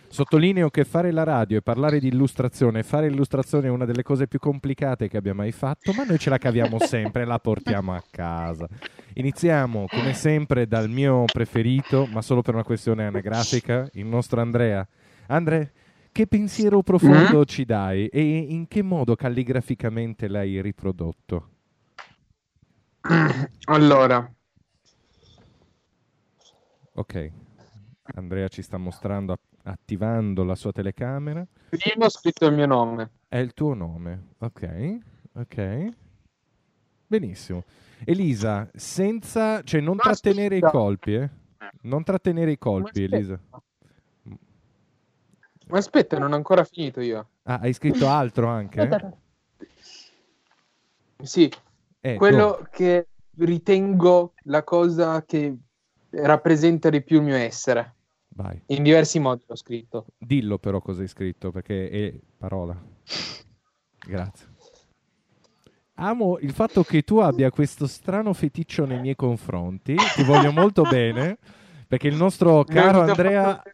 Sottolineo che fare la radio e parlare di illustrazione, fare illustrazione è una delle cose più complicate che abbia mai fatto, ma noi ce la caviamo sempre e la portiamo a casa. Iniziamo come sempre dal mio preferito, ma solo per una questione anagrafica, il nostro Andrea. Andre, che pensiero profondo mm? ci dai e in che modo calligraficamente l'hai riprodotto? *clears throat* Allora. Ok. Andrea ci sta mostrando attivando la sua telecamera. Prima ho scritto il mio nome. È il tuo nome. Ok. Ok. Benissimo. Elisa, senza, cioè non Ma trattenere aspetta. i colpi, eh? Non trattenere i colpi, Elisa. Ma aspetta, non ho ancora finito io. Ah, hai scritto altro anche? Sì, Ecco. Quello che ritengo la cosa che rappresenta di più il mio essere. Vai. In diversi modi l'ho scritto. Dillo però cosa hai scritto, perché è parola. Grazie. Amo il fatto che tu abbia questo strano feticcio nei miei confronti. Ti voglio molto bene, perché il nostro caro Andrea... *laughs*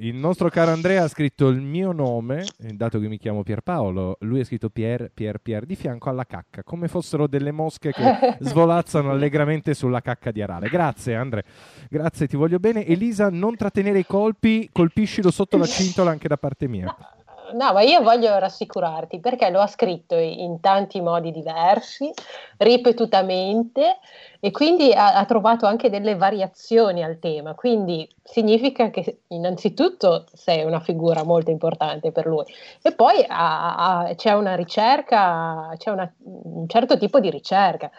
Il nostro caro Andrea ha scritto il mio nome, eh, dato che mi chiamo Pierpaolo, lui ha scritto Pier, Pier, Pier, di fianco alla cacca, come fossero delle mosche che *laughs* svolazzano allegramente sulla cacca di Arale. Grazie Andre, grazie, ti voglio bene. Elisa, non trattenere i colpi, colpiscilo sotto la cintola anche da parte mia. No, ma io voglio rassicurarti perché lo ha scritto in tanti modi diversi, ripetutamente, e quindi ha, ha, trovato anche delle variazioni al tema. Quindi significa che innanzitutto sei una figura molto importante per lui, e poi ha, ha, c'è una ricerca, c'è una, un certo tipo di ricerca.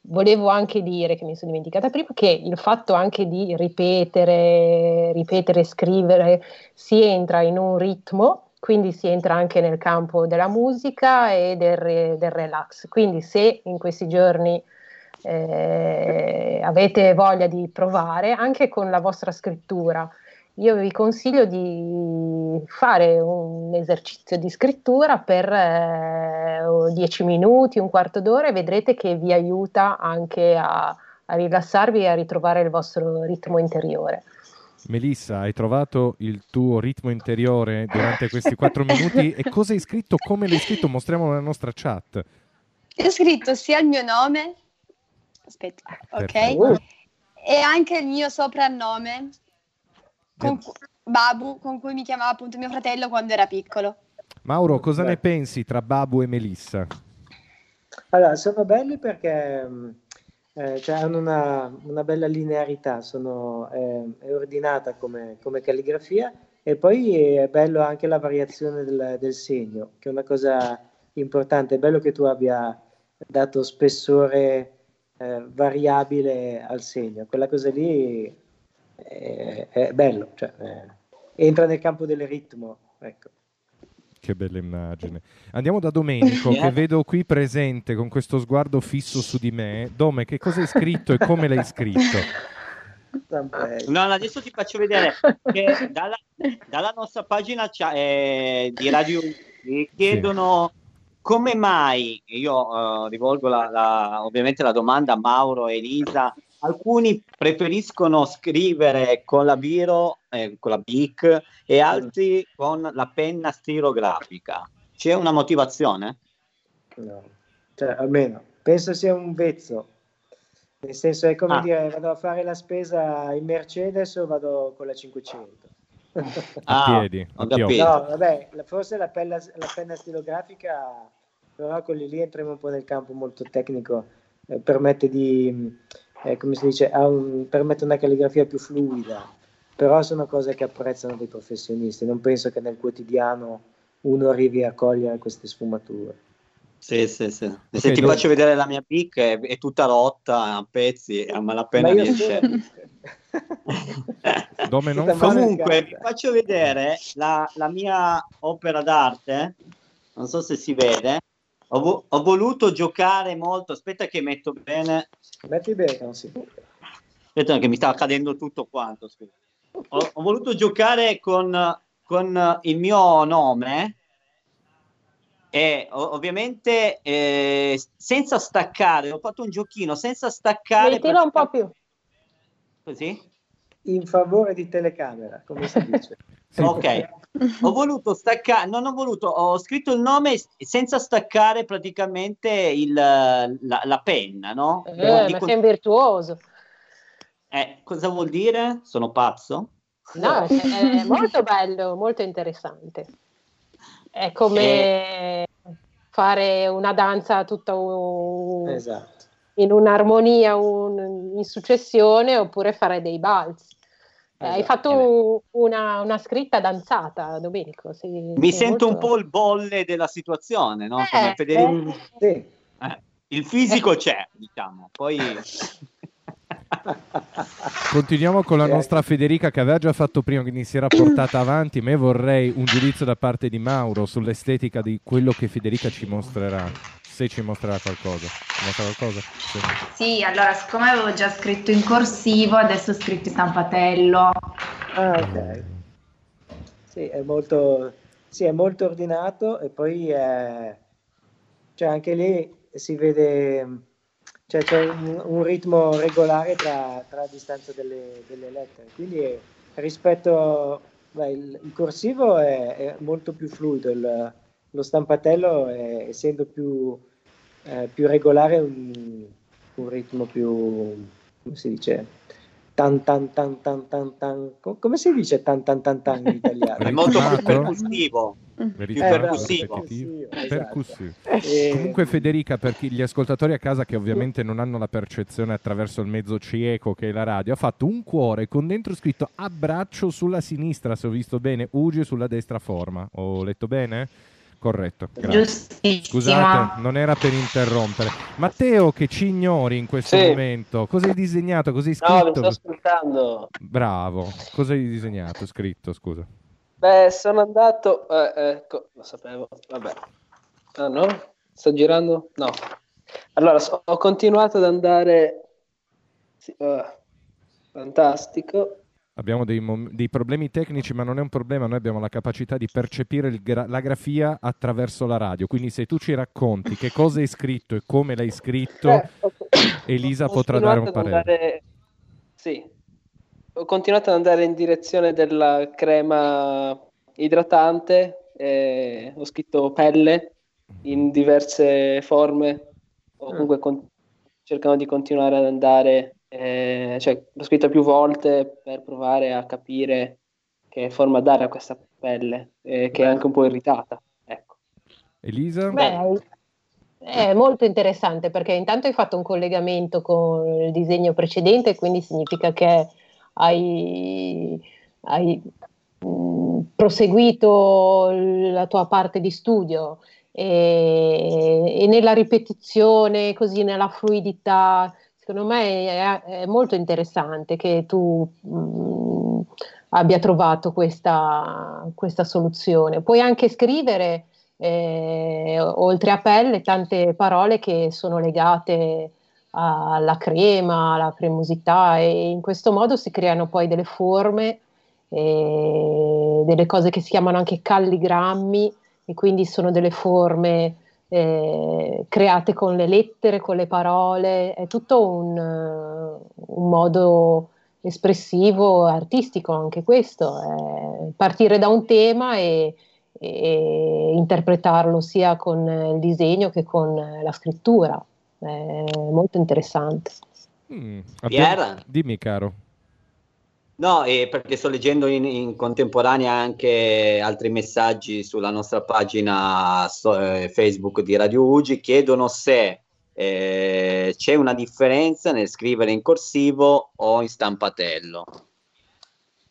Volevo anche dire, che mi sono dimenticata prima, che il fatto anche di ripetere, ripetere, scrivere, si entra in un ritmo quindi si entra anche nel campo della musica e del, del relax. Quindi se in questi giorni eh, avete voglia di provare, anche con la vostra scrittura, io vi consiglio di fare un esercizio di scrittura per eh, 10 minuti, un quarto d'ora e vedrete che vi aiuta anche a, a rilassarvi e a ritrovare il vostro ritmo interiore. Melissa, hai trovato il tuo ritmo interiore durante questi quattro minuti e cosa hai scritto? Come l'hai scritto? Mostriamolo nella nostra chat. Ho scritto sia il mio nome, aspetta, Perfetto. ok, e anche il mio soprannome, con cu- Babu, con cui mi chiamava appunto mio fratello quando era piccolo. Mauro, cosa Beh. ne pensi tra Babu e Melissa? Allora, sono belli perché mm, eh, cioè hanno una, una, bella linearità, sono, eh, è ordinata come, come, calligrafia e poi è bello anche la variazione del, del, segno, che è una cosa importante, è bello che tu abbia dato spessore eh, variabile al segno, quella cosa lì è, è bello, cioè, eh, entra nel campo del ritmo. Ecco. Che bella immagine. Andiamo da Domenico, che vedo qui presente con questo sguardo fisso su di me. Dome, che cosa hai scritto e come l'hai scritto? No, adesso ti faccio vedere che dalla, dalla nostra pagina eh, di Radio mi chiedono sì. come mai, io uh, rivolgo la, la, ovviamente la domanda a Mauro e Elisa, alcuni preferiscono scrivere con la biro, eh, con la BIC e altri con la penna stilografica. C'è una motivazione? No, cioè, almeno penso sia un vezzo. Nel senso è come ah. dire vado a fare la spesa in Mercedes o vado con la 500. Ah, a piedi, ho capito. No, vabbè, forse la penna, la penna stilografica, però con lì entriamo un po' nel campo molto tecnico, eh, permette di eh, come si dice, un, permette una calligrafia più fluida, però sono cose che apprezzano dei professionisti, non penso che nel quotidiano uno arrivi a cogliere queste sfumature. Sì, sì, sì. Okay, se ti dove... faccio vedere la mia pic è, è, tutta rotta a pezzi, a malapena Ma riesce. *laughs* Dove non Comunque, vi faccio vedere la, la mia opera d'arte, non so se si vede, ho, vo- ho, voluto giocare molto. Aspetta, che metto bene. Metti bene, non si può. Aspetta, che mi sta accadendo tutto quanto. Ho, ho, voluto giocare con, con, il mio nome e ovviamente eh, senza staccare. Ho fatto un giochino senza staccare. Mettilo un po' più. Così? In favore di telecamera, come si dice. *laughs* ok, ho voluto staccare, non ho voluto, ho scritto il nome senza staccare praticamente il, la, la, penna, no? Eh, dico... ma sei un virtuoso. Eh, cosa vuol dire? Sono pazzo? No, è molto bello, molto interessante. È come eh... fare una danza tutta un... esatto. in un'armonia, un... in successione, oppure fare dei balzi. Esatto. Hai fatto una, una, scritta danzata, Domenico. Sei, Mi sei sento molto... un po' il bolle della situazione, no? Eh, Federico... eh. Eh, il fisico c'è, diciamo. Poi... *laughs* Continuiamo con la nostra Federica che aveva già fatto prima, quindi si era portata *coughs* avanti, ma vorrei un giudizio da parte di Mauro sull'estetica di quello che Federica ci mostrerà se ci mostrerà qualcosa. Mostra qualcosa? Sì. sì. allora, siccome avevo già scritto in corsivo, adesso ho scritto in stampatello. Ah, ok. Sì, è molto, sì, è molto ordinato e poi è, cioè anche lì si vede, cioè c'è un, un ritmo regolare tra, tra la distanza delle, delle lettere, quindi rispetto beh, il, il corsivo è, è molto più fluido, il- lo stampatello è, essendo più, eh, più regolare un, un ritmo più, come si dice, tan tan tan tan tan tan, co- come si dice tan tan tan tan in italiano? È molto più percussivo. Verità, Eh, bravo, percussivo. ripetitivo. Esatto. Percussivo. E- Comunque Federica, per chi- gli ascoltatori a casa che ovviamente non hanno la percezione attraverso il mezzo cieco che è la radio, ha fatto un cuore con dentro scritto abbraccio sulla sinistra, se ho visto bene, Ugi sulla destra forma. Ho letto bene? Corretto, grazie. Scusate, non era per interrompere. Matteo, che ci ignori in questo Sì. momento, cosa hai disegnato? Cosa hai No, scritto? sto ascoltando. Bravo, cosa hai disegnato? Scritto, scusa. Beh, sono andato. eh, ecco, lo sapevo. Vabbè. Ah, no? Sto girando? No. Allora, so- ho continuato ad andare. Sì, eh, fantastico. Abbiamo dei, mom- dei problemi tecnici, ma non è un problema. Noi abbiamo la capacità di percepire il gra- la grafia attraverso la radio. Quindi, se tu ci racconti che cosa hai scritto e come l'hai scritto, Eh, Elisa potrà dare un parere. andare- Sì. Ho continuato ad andare in direzione della crema idratante. eh, ho scritto pelle in diverse forme. O comunque con- cercando di continuare ad andare. Eh, cioè, l'ho scritto più volte per provare a capire che forma dare a questa pelle, eh, che è anche un po' irritata. Ecco. Elisa? Beh, è molto interessante perché intanto hai fatto un collegamento con il disegno precedente, quindi significa che hai, hai, mh, proseguito la tua parte di studio e, e nella ripetizione, così nella fluidità, secondo me è, è molto interessante che tu mh, abbia trovato questa, questa soluzione. Puoi anche scrivere eh, oltre a pelle tante parole che sono legate alla crema, alla cremosità e in questo modo si creano poi delle forme, eh, delle cose che si chiamano anche calligrammi e quindi sono delle forme eh, create con le lettere, con le parole, è tutto un, eh, un modo espressivo, artistico anche questo, eh, partire da un tema e, e interpretarlo sia con il disegno che con la scrittura. È molto interessante. Mm, abbiamo- Dimmi, caro. No, perché sto leggendo in, in contemporanea anche altri messaggi sulla nostra pagina so- eh, Facebook di Radio Ugi. Chiedono se eh, c'è una differenza nel scrivere in corsivo o in stampatello.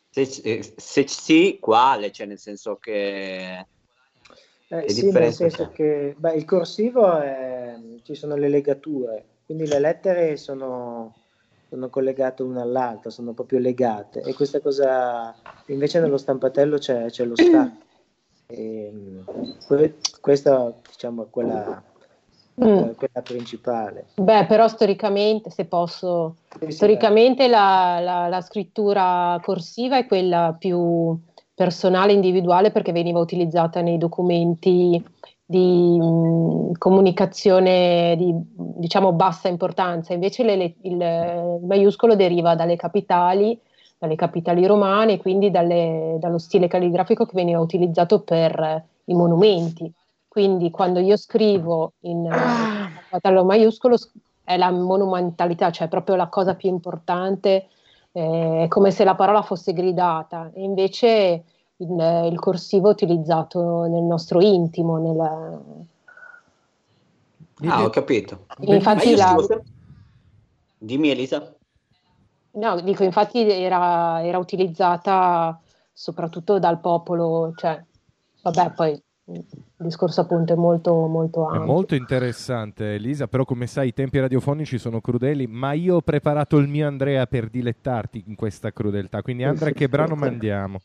Se, eh, se sì, quale? Cioè, nel senso che... Eh, sì, nel senso c'è? che beh, il corsivo è- ci sono le legature, quindi le lettere sono, sono collegate una all'altra, sono proprio legate e questa cosa invece nello stampatello c'è, c'è lo stacco. E, que- questa diciamo è quella, Mm. quella principale. Beh, però storicamente, se posso, Sì, sì, storicamente la, la- la scrittura corsiva è quella più personale, individuale, perché veniva utilizzata nei documenti di mh, comunicazione di diciamo bassa importanza. Invece le- le- il, il maiuscolo deriva dalle capitali, dalle capitali romane, quindi dalle- dallo stile calligrafico che veniva utilizzato per i monumenti. Quindi quando io scrivo in eh, capitale maiuscolo è la monumentalità, cioè proprio la cosa più importante, eh, è come se la parola fosse gridata. E invece il, il corsivo è utilizzato nel nostro intimo, nella- Ah, ho capito. Infatti la- scrivo Dimmi Elisa. No, dico, infatti era, era utilizzata soprattutto dal popolo, cioè, vabbè, poi il discorso appunto è molto, molto È ampio. molto interessante, Elisa, però come sai i tempi radiofonici sono crudeli, ma io ho preparato il mio Andrea per dilettarti in questa crudeltà. Quindi Andrea, che brano mandiamo?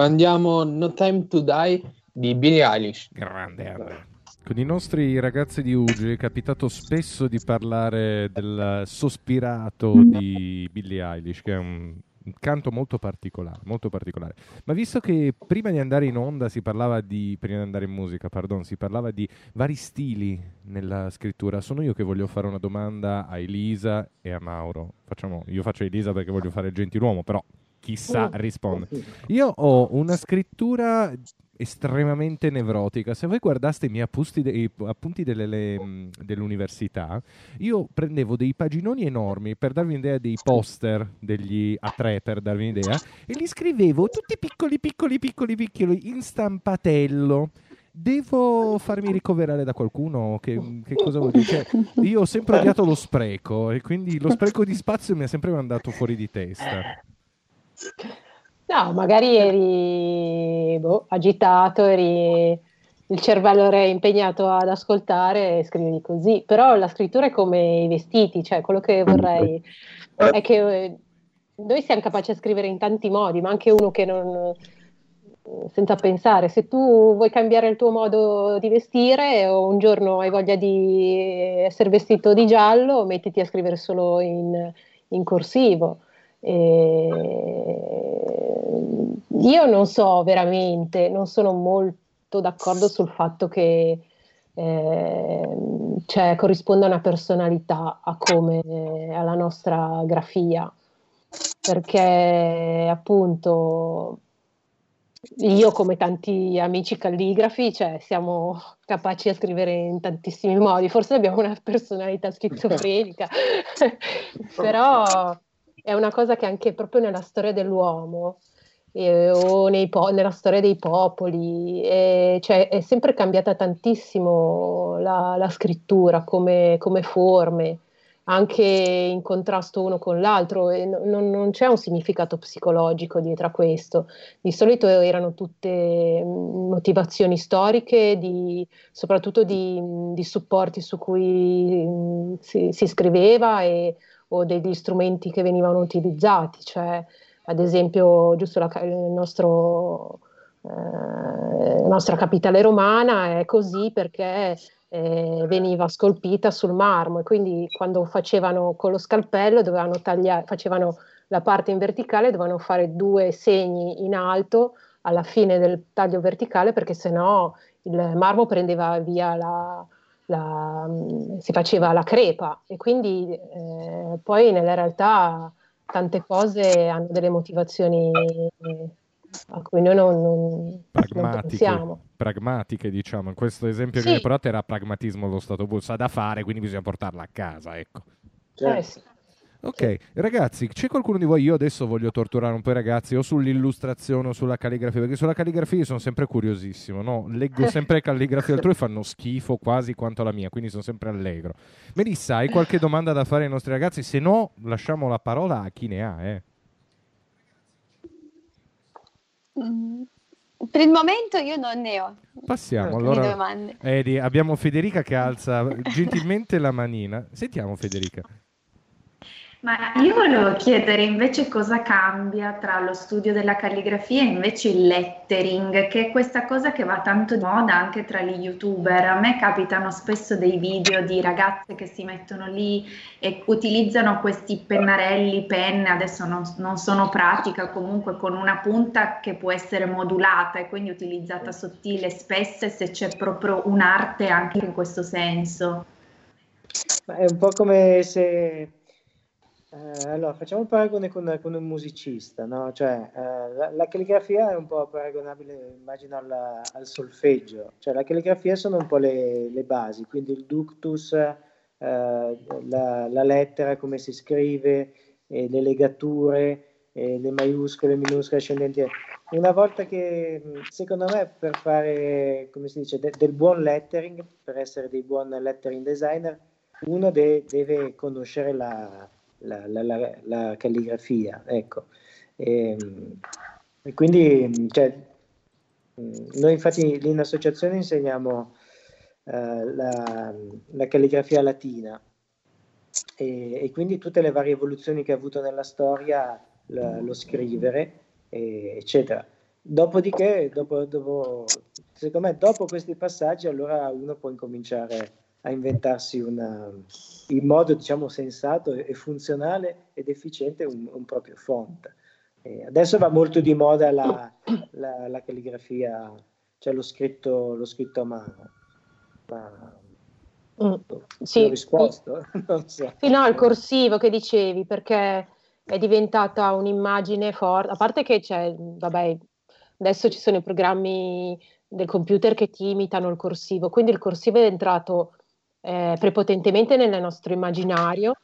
Mandiamo No Time to Die di Billie Eilish. Grande Andrea. Con i nostri ragazzi di Ugi è capitato spesso di parlare del sospirato di Billie Eilish, che è un, un canto molto particolare, molto particolare. Ma visto che prima di andare in onda si parlava di, prima di andare in musica, pardon, si parlava di vari stili nella scrittura, sono io che voglio fare una domanda a Elisa e a Mauro. Facciamo, io faccio Elisa perché voglio fare il gentiluomo, però chissà Mm. risponde. Io ho una scrittura estremamente nevrotica. Se voi guardaste i miei appunti, de- i appunti delle- le- mh, dell'università, io prendevo dei paginoni enormi per darvi un'idea dei poster degli A3 per darvi un'idea e li scrivevo tutti piccoli, piccoli, piccoli, piccoli in stampatello. Devo farmi ricoverare da qualcuno? Che, che cosa vuol dire? Cioè, io ho sempre odiato lo spreco e quindi lo spreco di spazio mi ha sempre mandato fuori di testa. No, magari eri boh, agitato, eri il cervello era impegnato ad ascoltare e scrivi così. Però la scrittura è come i vestiti, cioè quello che vorrei è che eh, noi siamo capaci a scrivere in tanti modi, ma anche uno che non senza pensare, se tu vuoi cambiare il tuo modo di vestire o un giorno hai voglia di essere vestito di giallo, mettiti a scrivere solo in, in corsivo. E io non so veramente, non sono molto d'accordo sul fatto che eh, cioè, corrisponda una personalità a come, alla nostra grafia, perché appunto io come tanti amici calligrafi, cioè siamo capaci a scrivere in tantissimi modi, forse abbiamo una personalità schizofrenica, *laughs* però è una cosa che anche proprio nella storia dell'uomo eh, o po- nella storia dei popoli, eh, cioè è sempre cambiata tantissimo la, la scrittura come, come forme anche in contrasto uno con l'altro e no- non, non c'è un significato psicologico dietro a questo. Di solito erano tutte mm, motivazioni storiche, di- soprattutto di, di supporti su cui mm, si, si scriveva e, o degli strumenti che venivano utilizzati, cioè ad esempio giusto la nostro, eh, la nostra capitale romana è così perché eh, veniva scolpita sul marmo e quindi quando facevano con lo scalpello dovevano tagliare, facevano la parte in verticale, dovevano fare due segni in alto alla fine del taglio verticale perché sennò il marmo prendeva via la, la- si faceva la crepa e quindi eh, poi nella realtà tante cose hanno delle motivazioni a cui noi non, non- non Pragmatiche, pensiamo. pragmatiche, diciamo. In questo esempio che Sì. hai portato era pragmatismo allo stato puro, sa da fare, quindi bisogna portarla a casa, ecco. Eh sì. Ok, ragazzi, c'è qualcuno di voi? Io adesso voglio torturare un po' i ragazzi o sull'illustrazione o sulla calligrafia, perché sulla calligrafia io sono sempre curiosissimo, no? Leggo *laughs* sempre calligrafie altrui e fanno schifo quasi quanto la mia, quindi sono sempre allegro. Melissa, hai qualche domanda da fare ai nostri ragazzi? Se no, lasciamo la parola a chi ne ha, eh. Mm. Per il momento io non ne ho Passiamo, allora. Edi, abbiamo Federica che alza gentilmente la manina. Sentiamo Federica. Ma io volevo chiedere invece cosa cambia tra lo studio della calligrafia e invece il lettering, che è questa cosa che va tanto di moda anche tra gli youtuber. A me capitano spesso dei video di ragazze che si mettono lì e utilizzano questi pennarelli, penne, adesso non, non sono pratica, comunque con una punta che può essere modulata e quindi utilizzata sottile, spessa, se c'è proprio un'arte anche in questo senso. È un po' come se... eh, allora, facciamo un paragone con, con un musicista, no? Cioè, eh, la, la calligrafia è un po' paragonabile, immagino, alla- al solfeggio. Cioè, la calligrafia sono un po' le, le basi, quindi il ductus, eh, la, la lettera, come si scrive, le legature, le maiuscole, minuscole, ascendenti. Una volta che, secondo me, per fare, come si dice, de- del buon lettering, per essere dei buon lettering designer, uno de- deve conoscere la, la- la- la- la calligrafia, ecco. E, e quindi, cioè, mh, noi infatti lì in associazione insegniamo eh, la, la calligrafia latina e, e quindi tutte le varie evoluzioni che ha avuto nella storia, la- lo scrivere, e- eccetera. Dopodiché, dopo, dopo- secondo me, dopo questi passaggi, allora uno può incominciare a inventarsi una, in modo, diciamo, sensato e funzionale ed efficiente un, un proprio font. E adesso va molto di moda la, la- la calligrafia, cioè lo scritto, lo scritto a mano. Ma Mm, ho Sì, risposto? *laughs* Non so. Sì, no, il corsivo che dicevi, perché è diventata un'immagine forte, a parte che c'è, vabbè, adesso ci sono i programmi del computer che ti imitano il corsivo, quindi il corsivo è entrato eh, prepotentemente nel nostro immaginario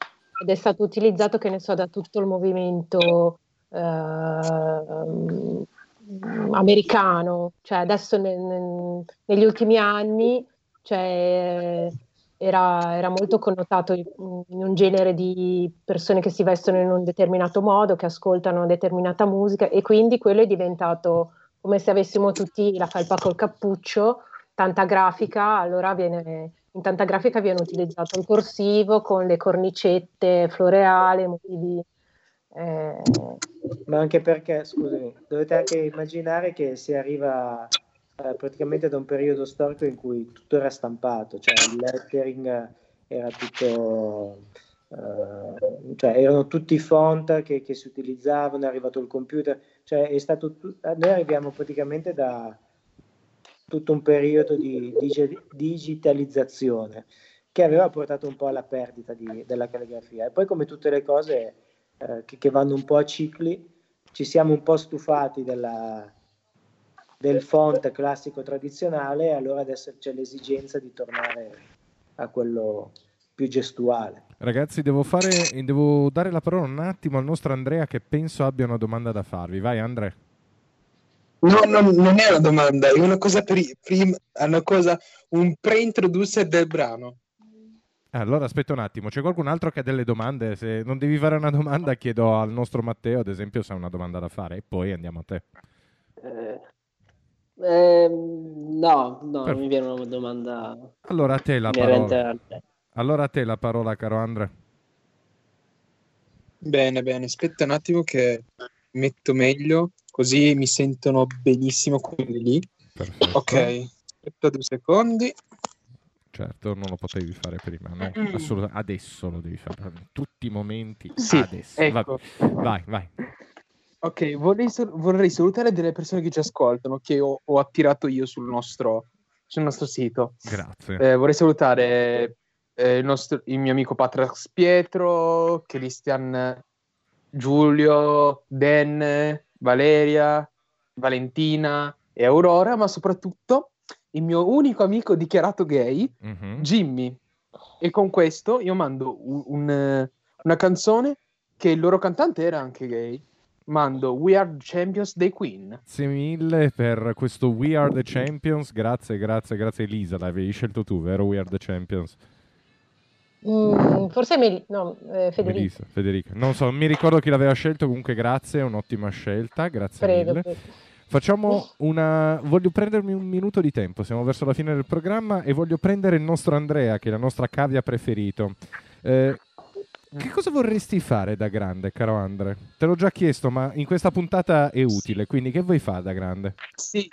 ed è stato utilizzato, che ne so, da tutto il movimento eh, americano, cioè adesso nel, nel, negli ultimi anni cioè, era, era, molto connotato in un genere di persone che si vestono in un determinato modo, che ascoltano determinata musica e quindi quello è diventato come se avessimo tutti la felpa col cappuccio, tanta grafica, allora viene, in tanta grafica viene utilizzato il corsivo con le cornicette floreali, motivi eh... Ma anche perché, scusami, dovete anche immaginare che si arriva eh, praticamente da un periodo storico in cui tutto era stampato, cioè il lettering era tutto, eh, cioè erano tutti font che, che, si utilizzavano, è arrivato il computer, cioè è stato noi arriviamo praticamente da tutto un periodo di dig- digitalizzazione che aveva portato un po' alla perdita di, della calligrafia e poi come tutte le cose eh, che, che, vanno un po' a cicli, ci siamo un po' stufati della, del font classico tradizionale e allora adesso c'è l'esigenza di tornare a quello più gestuale. Ragazzi, devo, fare, devo dare la parola un attimo al nostro Andrea che penso abbia una domanda da farvi. Vai Andrea. No, no, non è una domanda, è una cosa, per, prima, una cosa un pre-introducer del brano. Allora aspetta un attimo, c'è qualcun altro che ha delle domande? Se non devi fare una domanda, chiedo al nostro Matteo, ad esempio, se ha una domanda da fare, e poi andiamo a te. Eh, eh, no, no, non mi viene una domanda. Allora a te la parola. Allora a te la parola, caro Andre. Bene, bene, aspetta un attimo che metto meglio, così mi sentono benissimo quelli lì. Perfetto. Ok, aspetta due secondi. Certo, non lo potevi fare prima, no? Mm. Assolutamente. Adesso lo devi fare, in tutti i momenti. Sì, adesso. ecco. Vai, vai. Ok, vorrei, vorrei, salutare delle persone che ci ascoltano, che ho, ho attirato io sul nostro, sul nostro sito. Grazie. Eh, vorrei salutare eh, il, nostro, il, mio amico Patrax Pietro, Cristian Giulio, Dan, Valeria, Valentina e Aurora, ma soprattutto il mio unico amico dichiarato gay, mm-hmm. Jimmy. E con questo io mando un, un, una canzone che il loro cantante era anche gay. Mando We Are the Champions dei Queen. Grazie mille per questo We Are the Champions. Grazie, grazie, grazie Elisa. L'avevi scelto tu, vero? We Are the Champions. Mm, forse Mel- no, eh, Federica. Melissa, Federica. Non so, mi ricordo chi l'aveva scelto. Comunque, grazie, è un'ottima scelta. Grazie credo, mille. Credo. Facciamo una. Voglio prendermi un minuto di tempo. Siamo verso la fine del programma e voglio prendere il nostro Andrea, che è la nostra cavia preferito. Eh, che cosa vorresti fare da grande, caro Andre? Te l'ho già chiesto, ma in questa puntata è utile. Quindi, che vuoi fare da grande? Sì,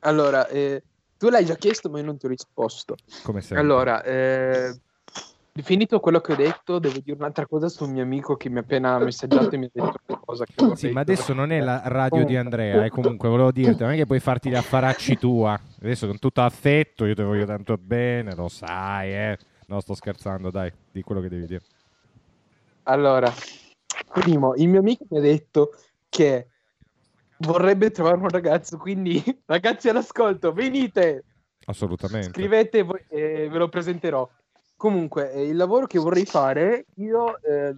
allora, eh, tu l'hai già chiesto, ma io non ti ho risposto. Come sempre. Allora, eh, Finito quello che ho detto, devo dire un'altra cosa sul mio amico che mi ha appena messaggiato e mi ha detto una cosa che Sì, ma adesso non è la radio di Andrea, eh, comunque volevo dirti, non è che puoi farti gli affaracci tua. Adesso con tutto affetto, io ti voglio tanto bene, lo sai, eh. No, sto scherzando, dai, di quello che devi dire. Allora, primo, il mio amico mi ha detto che vorrebbe trovare un ragazzo, quindi *laughs* ragazzi all'ascolto, venite! Assolutamente. Scrivete e ve lo presenterò. Comunque, eh, il lavoro che vorrei fare, io eh,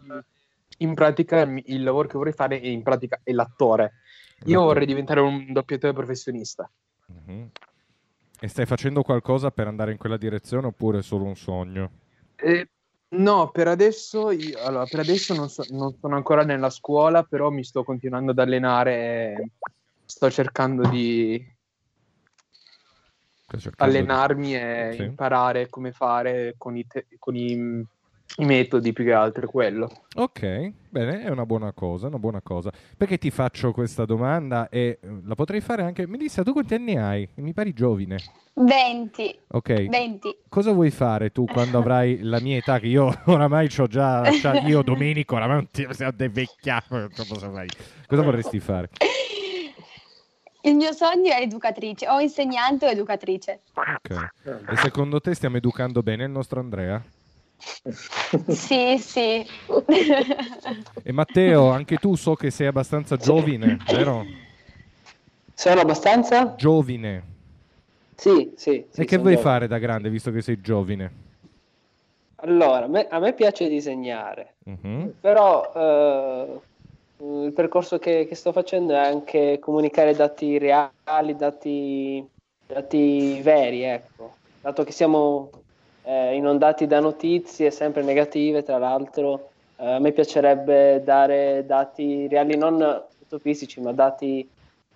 in pratica, il lavoro che vorrei fare in pratica è l'attore. Io vorrei diventare un doppiatore professionista. Mm-hmm. E stai facendo qualcosa per andare in quella direzione oppure è solo un sogno? Eh, no, per adesso, io, allora, per adesso non, so, non, sono ancora nella scuola, però mi sto continuando ad allenare e sto cercando di, allenarmi di... e sì. imparare come fare con, i, te- con i, i, metodi più che altro quello. Ok, bene, è una buona cosa, una buona cosa. Perché ti faccio questa domanda e eh, la potrei fare anche... Melissa, tu quanti anni hai? Mi pari giovine. 20. Ok. 20. Cosa vuoi fare tu quando avrai la mia età? Che io *laughs* oramai ho già, io Domenico oramai non ti vecchia. Cosa vorresti fare? Il mio sogno è educatrice, o insegnante o educatrice. Ok. E secondo te stiamo educando bene il nostro Andrea? Sì, sì. E Matteo, anche tu so che sei abbastanza giovine, vero? Sono abbastanza? Giovine. Sì, sì. sì e che vuoi giovane. fare da grande, visto che sei giovine? Allora, a me, a me piace disegnare, Mhm. però eh, il percorso che, che sto facendo è anche comunicare dati reali, dati, dati veri, ecco. Dato che siamo eh, inondati da notizie sempre negative, tra l'altro, eh, a me piacerebbe dare dati reali, non utopistici, ma dati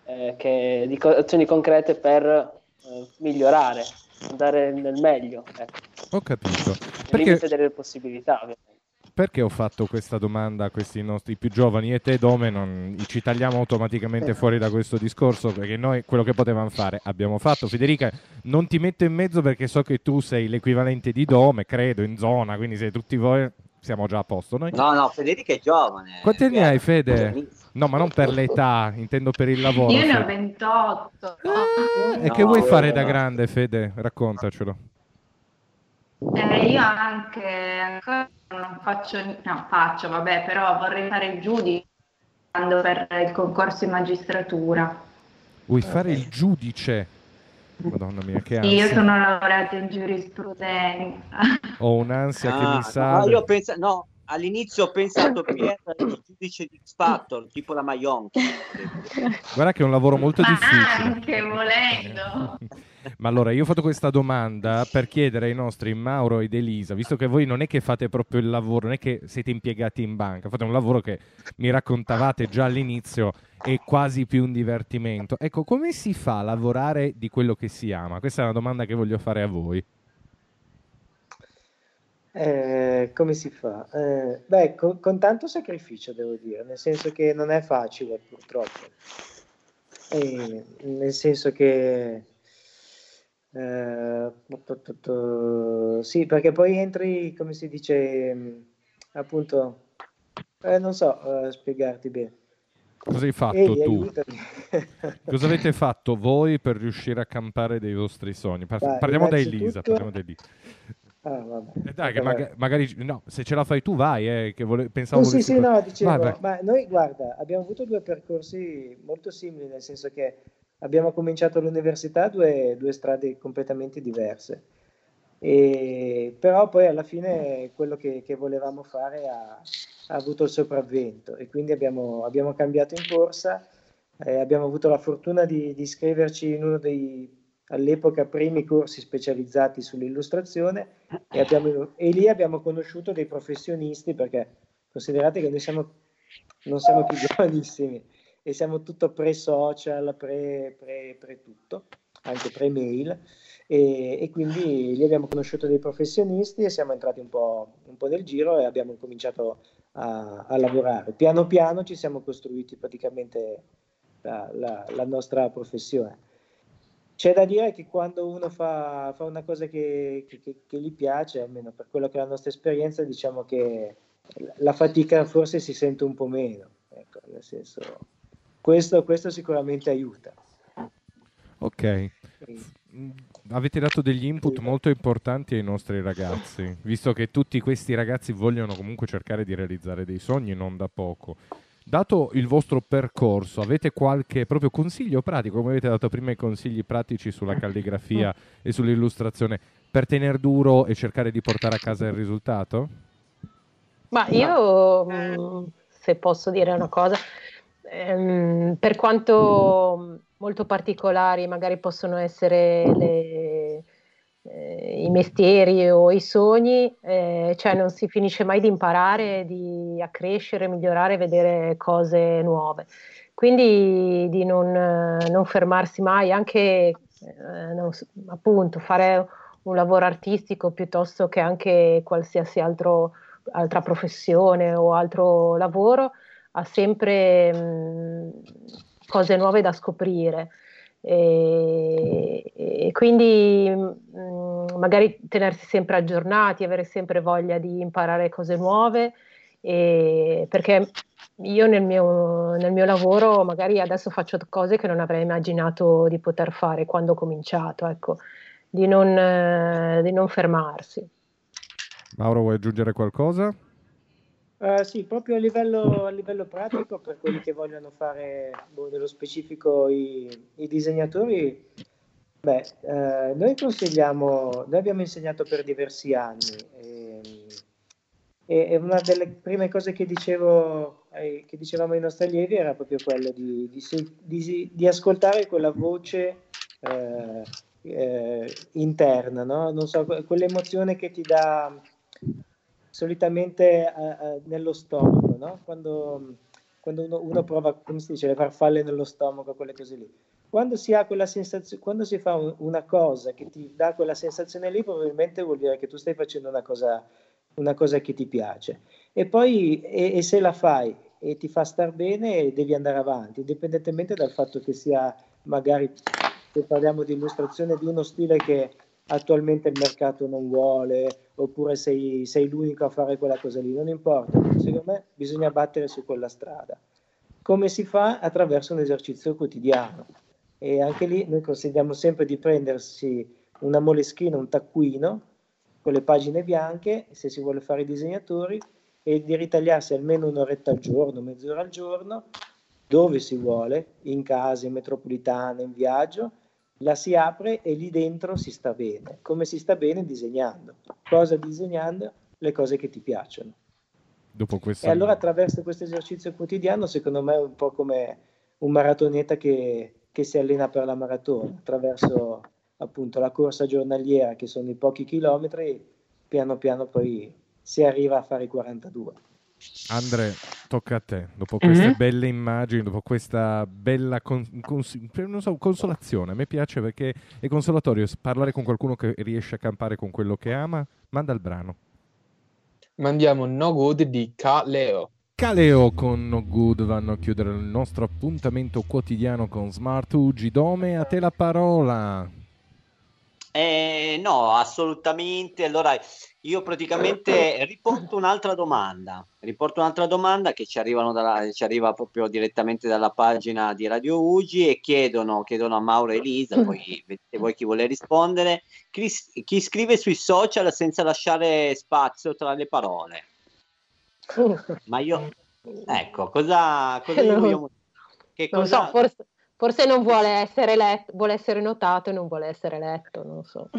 eh, che- di co- azioni concrete per eh, migliorare, andare nel meglio, ecco. Ho capito. Perché, limite delle possibilità, ovviamente. Perché ho fatto questa domanda a questi nostri più giovani e te, Dome, non ci tagliamo automaticamente fuori da questo discorso? Perché noi quello che potevamo fare abbiamo fatto. Federica, non ti metto in mezzo perché so che tu sei l'equivalente di Dome, credo, in zona, quindi se tutti voi siamo già a posto. Noi... No, no, Federica è giovane. Quanti anni hai, Fede? No, ma non per l'età, intendo per il lavoro. Io ne ho Fede. 28. E No, che vuoi fare no. da grande, Fede? Raccontacelo. Eh, io anche ancora non faccio, no, faccio, vabbè, però vorrei fare il giudice andando per il concorso in magistratura. Vuoi fare il giudice? Madonna mia, che Sì, io ansia. sono laureata in giurisprudenza. Ho un'ansia che Ah, mi sale. no, io penso, no, all'inizio ho pensato che era il giudice di X Factor, tipo la Maionchi. Guarda che è un lavoro molto Ma difficile. anche volendo. *laughs* Ma allora, io ho fatto questa domanda per chiedere ai nostri Mauro ed Elisa, visto che voi non è che fate proprio il lavoro, non è che siete impiegati in banca, fate un lavoro che mi raccontavate già all'inizio è quasi più un divertimento. Ecco, come si fa a lavorare di quello che si ama? Questa è una domanda che voglio fare a voi. Eh, come si fa? Eh, beh, con, con tanto sacrificio devo dire, nel senso che non è facile purtroppo. E nel senso che eh, sì, perché poi entri, come si dice, mh, appunto, eh, non so eh, spiegarti bene. Cosa hai fatto Ehi, tu? aiutami. *laughs* Cosa avete fatto voi per riuscire a campare dei vostri sogni? Par- Dai, parliamo da Elisa. Parliamo da Elisa. Ah. Eh dai, che maga- magari no, se ce la fai tu vai, eh, che vole- pensavo Oh, sì, sì, no, dicevo, Vai, vai. ma noi, guarda, abbiamo avuto due percorsi molto simili, nel senso che abbiamo cominciato all'università due, due strade completamente diverse, e, però poi alla fine quello che, che volevamo fare ha, ha avuto il sopravvento e quindi abbiamo, abbiamo cambiato in corsa, eh, abbiamo avuto la fortuna di, di iscriverci in uno dei all'epoca primi corsi specializzati sull'illustrazione e, abbiamo- e lì abbiamo conosciuto dei professionisti perché considerate che noi siamo, non siamo più *laughs* giovanissimi e siamo tutto pre-social, pre, pre, pre tutto, anche pre-mail e, e quindi lì abbiamo conosciuto dei professionisti e siamo entrati un po', un po' nel giro e abbiamo cominciato a, a lavorare. Piano piano ci siamo costruiti praticamente la- la- la nostra professione. C'è da dire che quando uno fa, fa una cosa che, che- che- che gli piace, almeno per quello che è la nostra esperienza, diciamo che la fatica forse si sente un po' meno. Ecco, nel senso, questo, questo sicuramente aiuta. Ok. Mm, Avete dato degli input molto importanti ai nostri ragazzi, visto che tutti questi ragazzi vogliono comunque cercare di realizzare dei sogni non da poco. Dato il vostro percorso, avete qualche proprio consiglio pratico, come avete dato prima i consigli pratici sulla calligrafia *laughs* e sull'illustrazione, per tenere duro e cercare di portare a casa il risultato? Ma io, mh, se posso dire una cosa, ehm, per quanto molto particolari magari possono essere le- eh, i mestieri o i sogni, eh, cioè non si finisce mai di imparare, di accrescere, migliorare, vedere cose nuove. Quindi di non, non fermarsi mai, anche eh, non appunto fare un lavoro artistico piuttosto che anche qualsiasi altro altra professione o altro lavoro, ha sempre mh, cose nuove da scoprire. E, e quindi mh, magari tenersi sempre aggiornati, avere sempre voglia di imparare cose nuove, e- perché io nel mio, nel mio lavoro magari adesso faccio cose che non avrei immaginato di poter fare quando ho cominciato, ecco, di non, eh, di non fermarsi. Mauro, vuoi aggiungere qualcosa? Uh, sì, proprio a livello, a livello, pratico, per quelli che vogliono fare boh, nello specifico i, i disegnatori, beh, uh, noi consigliamo, noi abbiamo insegnato per diversi anni e, e una delle prime cose che, dicevo, eh, che dicevamo ai nostri allievi era proprio quello di, di, di, di ascoltare quella voce eh, eh, interna, no? Non so, quell'emozione che ti dà solitamente uh, nello stomaco, no? Quando, quando uno, uno, prova, come si dice, le farfalle nello stomaco, quelle cose lì. Quando si ha quella sensazione, quando si fa un, una cosa che ti dà quella sensazione lì, probabilmente vuol dire che tu stai facendo una cosa, una cosa che ti piace. E poi, e, e se la fai e ti fa star bene, devi andare avanti, indipendentemente dal fatto che sia magari, se parliamo di illustrazione, di uno stile che attualmente il mercato non vuole, oppure sei, sei l'unico a fare quella cosa lì, non importa, secondo me bisogna battere su quella strada. Come si fa? Attraverso un esercizio quotidiano. E anche lì noi consigliamo sempre di prendersi una moleschina, un taccuino, con le pagine bianche, se si vuole fare i disegnatori, e di ritagliarsi almeno un'oretta al giorno, mezz'ora al giorno, dove si vuole, in casa, in metropolitana, in viaggio, la si apre e lì dentro si sta bene. Come si sta bene? Disegnando. Cosa disegnando? Le cose che ti piacciono. Questa... E allora attraverso questo esercizio quotidiano, secondo me è un po' come un maratoneta che, che si allena per la maratona, attraverso appunto la corsa giornaliera, che sono i pochi chilometri, piano piano poi si arriva a fare i 42. Andre, tocca a te. Dopo queste mm-hmm. belle immagini, dopo questa bella con, cons- so, consolazione, a me piace perché è consolatorio parlare con qualcuno che riesce a campare con quello che ama. Manda il brano. Mandiamo No Good di Kaleo. Caleo con No Good vanno a chiudere il nostro appuntamento quotidiano con Smart Ugi. Dome, a te la parola. Eh, no, assolutamente. Allora, io praticamente riporto un'altra domanda. Riporto un'altra domanda che ci, dalla, ci, arriva proprio direttamente dalla pagina di Radio Ugi e chiedono, chiedono a Mauro e Elisa, *clears throat* poi vedete voi chi vuole rispondere, chi, chi, scrive sui social senza lasciare spazio tra le parole. *laughs* Ma io, ecco, cosa, cosa no. io, che cosa... Non so, forse Forse non vuole essere letto, vuole essere notato e non vuole essere letto, non so. *laughs*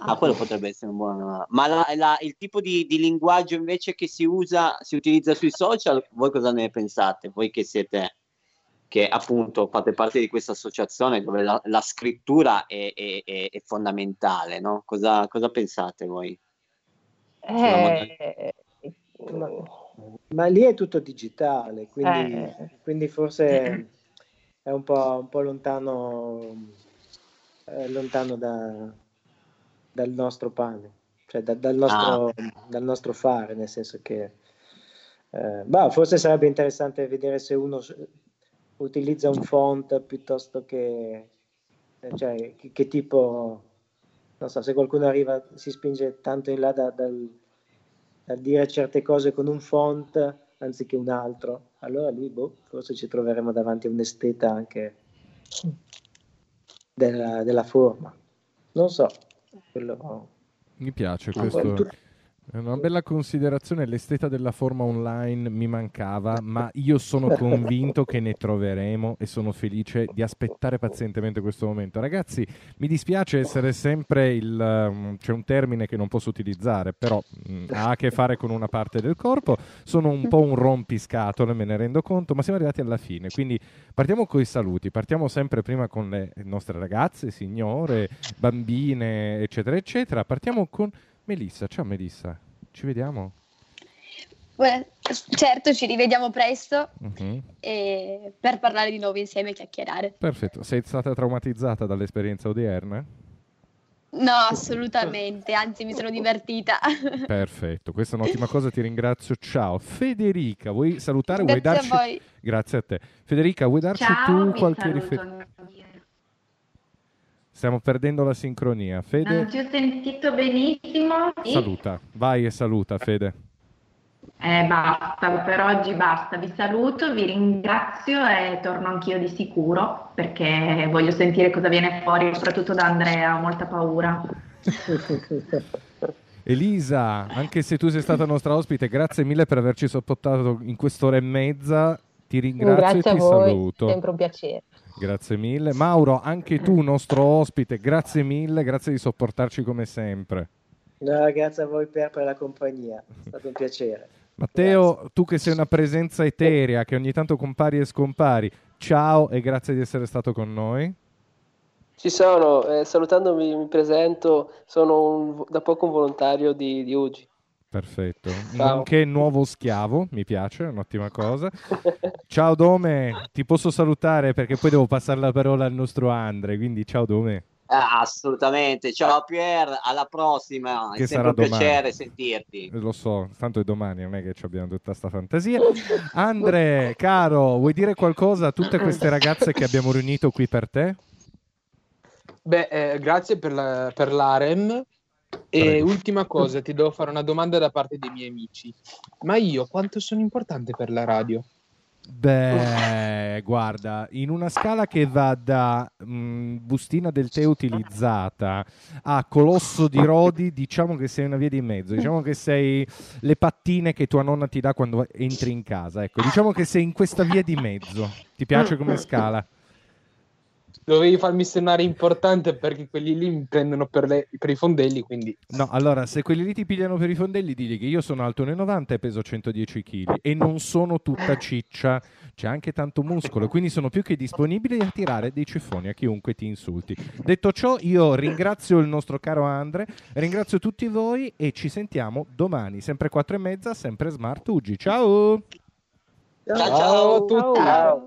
Ah, quello potrebbe essere un buon... Ma la, la, il tipo di, di, linguaggio invece che si usa, si utilizza sui social, voi cosa ne pensate? Voi che siete, che appunto fate parte di questa associazione dove la, la scrittura è, è, è, è fondamentale, no? Cosa, cosa, pensate voi? Eh, ma, ma, lì è tutto digitale, quindi, eh. quindi forse *laughs* è un po', un po lontano, eh, lontano da, dal nostro pane, cioè da, dal, nostro, ah. dal, nostro, fare, nel senso che eh, bah, forse sarebbe interessante vedere se uno utilizza un font piuttosto che, eh, cioè, che, che tipo, non so, se qualcuno arriva, si spinge tanto in là da, dal, dal dire certe cose con un font anziché un altro, allora lì boh, forse ci troveremo davanti a un esteta anche della, della forma. Non so, quello... Mi piace questo. È una bella considerazione, l'esteta della forma online mi mancava, ma io sono *laughs* convinto che ne troveremo e sono felice di aspettare pazientemente questo momento. Ragazzi, mi dispiace essere sempre il... Um, c'è un termine che non posso utilizzare, però um, ha a che fare con una parte del corpo, sono un po' un rompiscatole, me ne rendo conto, ma siamo arrivati alla fine, quindi partiamo con i saluti, partiamo sempre prima con le nostre ragazze, signore, bambine, eccetera, eccetera, partiamo con... Melissa, ciao Melissa, ci vediamo? Well, certo, ci rivediamo presto uh-huh. per parlare di nuovo insieme e chiacchierare. Perfetto, sei stata traumatizzata dall'esperienza odierna? No, assolutamente, anzi mi sono divertita. *laughs* Perfetto, questa è un'ottima cosa, ti ringrazio. Ciao. Federica, vuoi salutare? Grazie vuoi darci... a voi. Grazie a te. Federica, vuoi darci Ciao, tu qualche riferimento? Stiamo perdendo la sincronia. Fede. Non ti ho sentito benissimo. Saluta, vai e saluta, Fede. Eh, basta, per oggi basta. Vi saluto, vi ringrazio e torno anch'io di sicuro perché voglio sentire cosa viene fuori, soprattutto da Andrea, ho molta paura. *laughs* Elisa, anche se tu sei stata nostra ospite, grazie mille per averci sopportato in quest'ora e mezza. Ti ringrazio Grazie e a ti voi, saluto. sempre un piacere. Grazie mille. Mauro, anche tu, nostro ospite, grazie mille, grazie di sopportarci come sempre. No, grazie a voi per, per la compagnia, è stato un piacere. Matteo, tu che sei una presenza eterea, che ogni tanto compari e scompari, ciao e grazie di essere stato con noi. Ci sono, eh, salutandomi mi presento, sono un- da poco un volontario di, di UGI. Perfetto. Ciao. Nonché nuovo schiavo, mi piace, è un'ottima cosa. *laughs* Ciao Dome, ti posso salutare perché poi devo passare la parola al nostro Andre, quindi ciao Dome. Ah, assolutamente. Ciao Pier, alla prossima. Che è sarà sempre un domani. piacere sentirti. Lo so, tanto è domani, non è che ci abbiamo tutta sta fantasia. *laughs* Andre, caro, vuoi dire qualcosa a tutte queste ragazze che abbiamo riunito qui per te? Beh, eh, grazie per, la- per l'Arem. E Prego. ultima cosa, ti devo fare una domanda da parte dei miei amici. Ma io quanto sono importante per la radio? Beh, guarda, in una scala che va da mm, bustina del tè utilizzata a colosso di Rodi, diciamo che sei una via di mezzo. Diciamo che sei le pattine che tua nonna ti dà quando entri in casa. Ecco, diciamo che sei in questa via di mezzo. Ti piace come scala? Dovevi farmi sembrare importante perché quelli lì mi prendono per, le- per i fondelli, quindi No, allora, se quelli lì ti pigliano per i fondelli, digli che io sono alto 1,90 e peso 110 kg e non sono tutta ciccia, c'è anche tanto muscolo, quindi sono più che disponibile a tirare dei ceffoni a chiunque ti insulti. Detto ciò, io ringrazio il nostro caro Andre, ringrazio tutti voi e ci sentiamo domani, sempre 4 e mezza, sempre Smart Ugi. Ciao! Ciao ciao. a tutti. Ciao.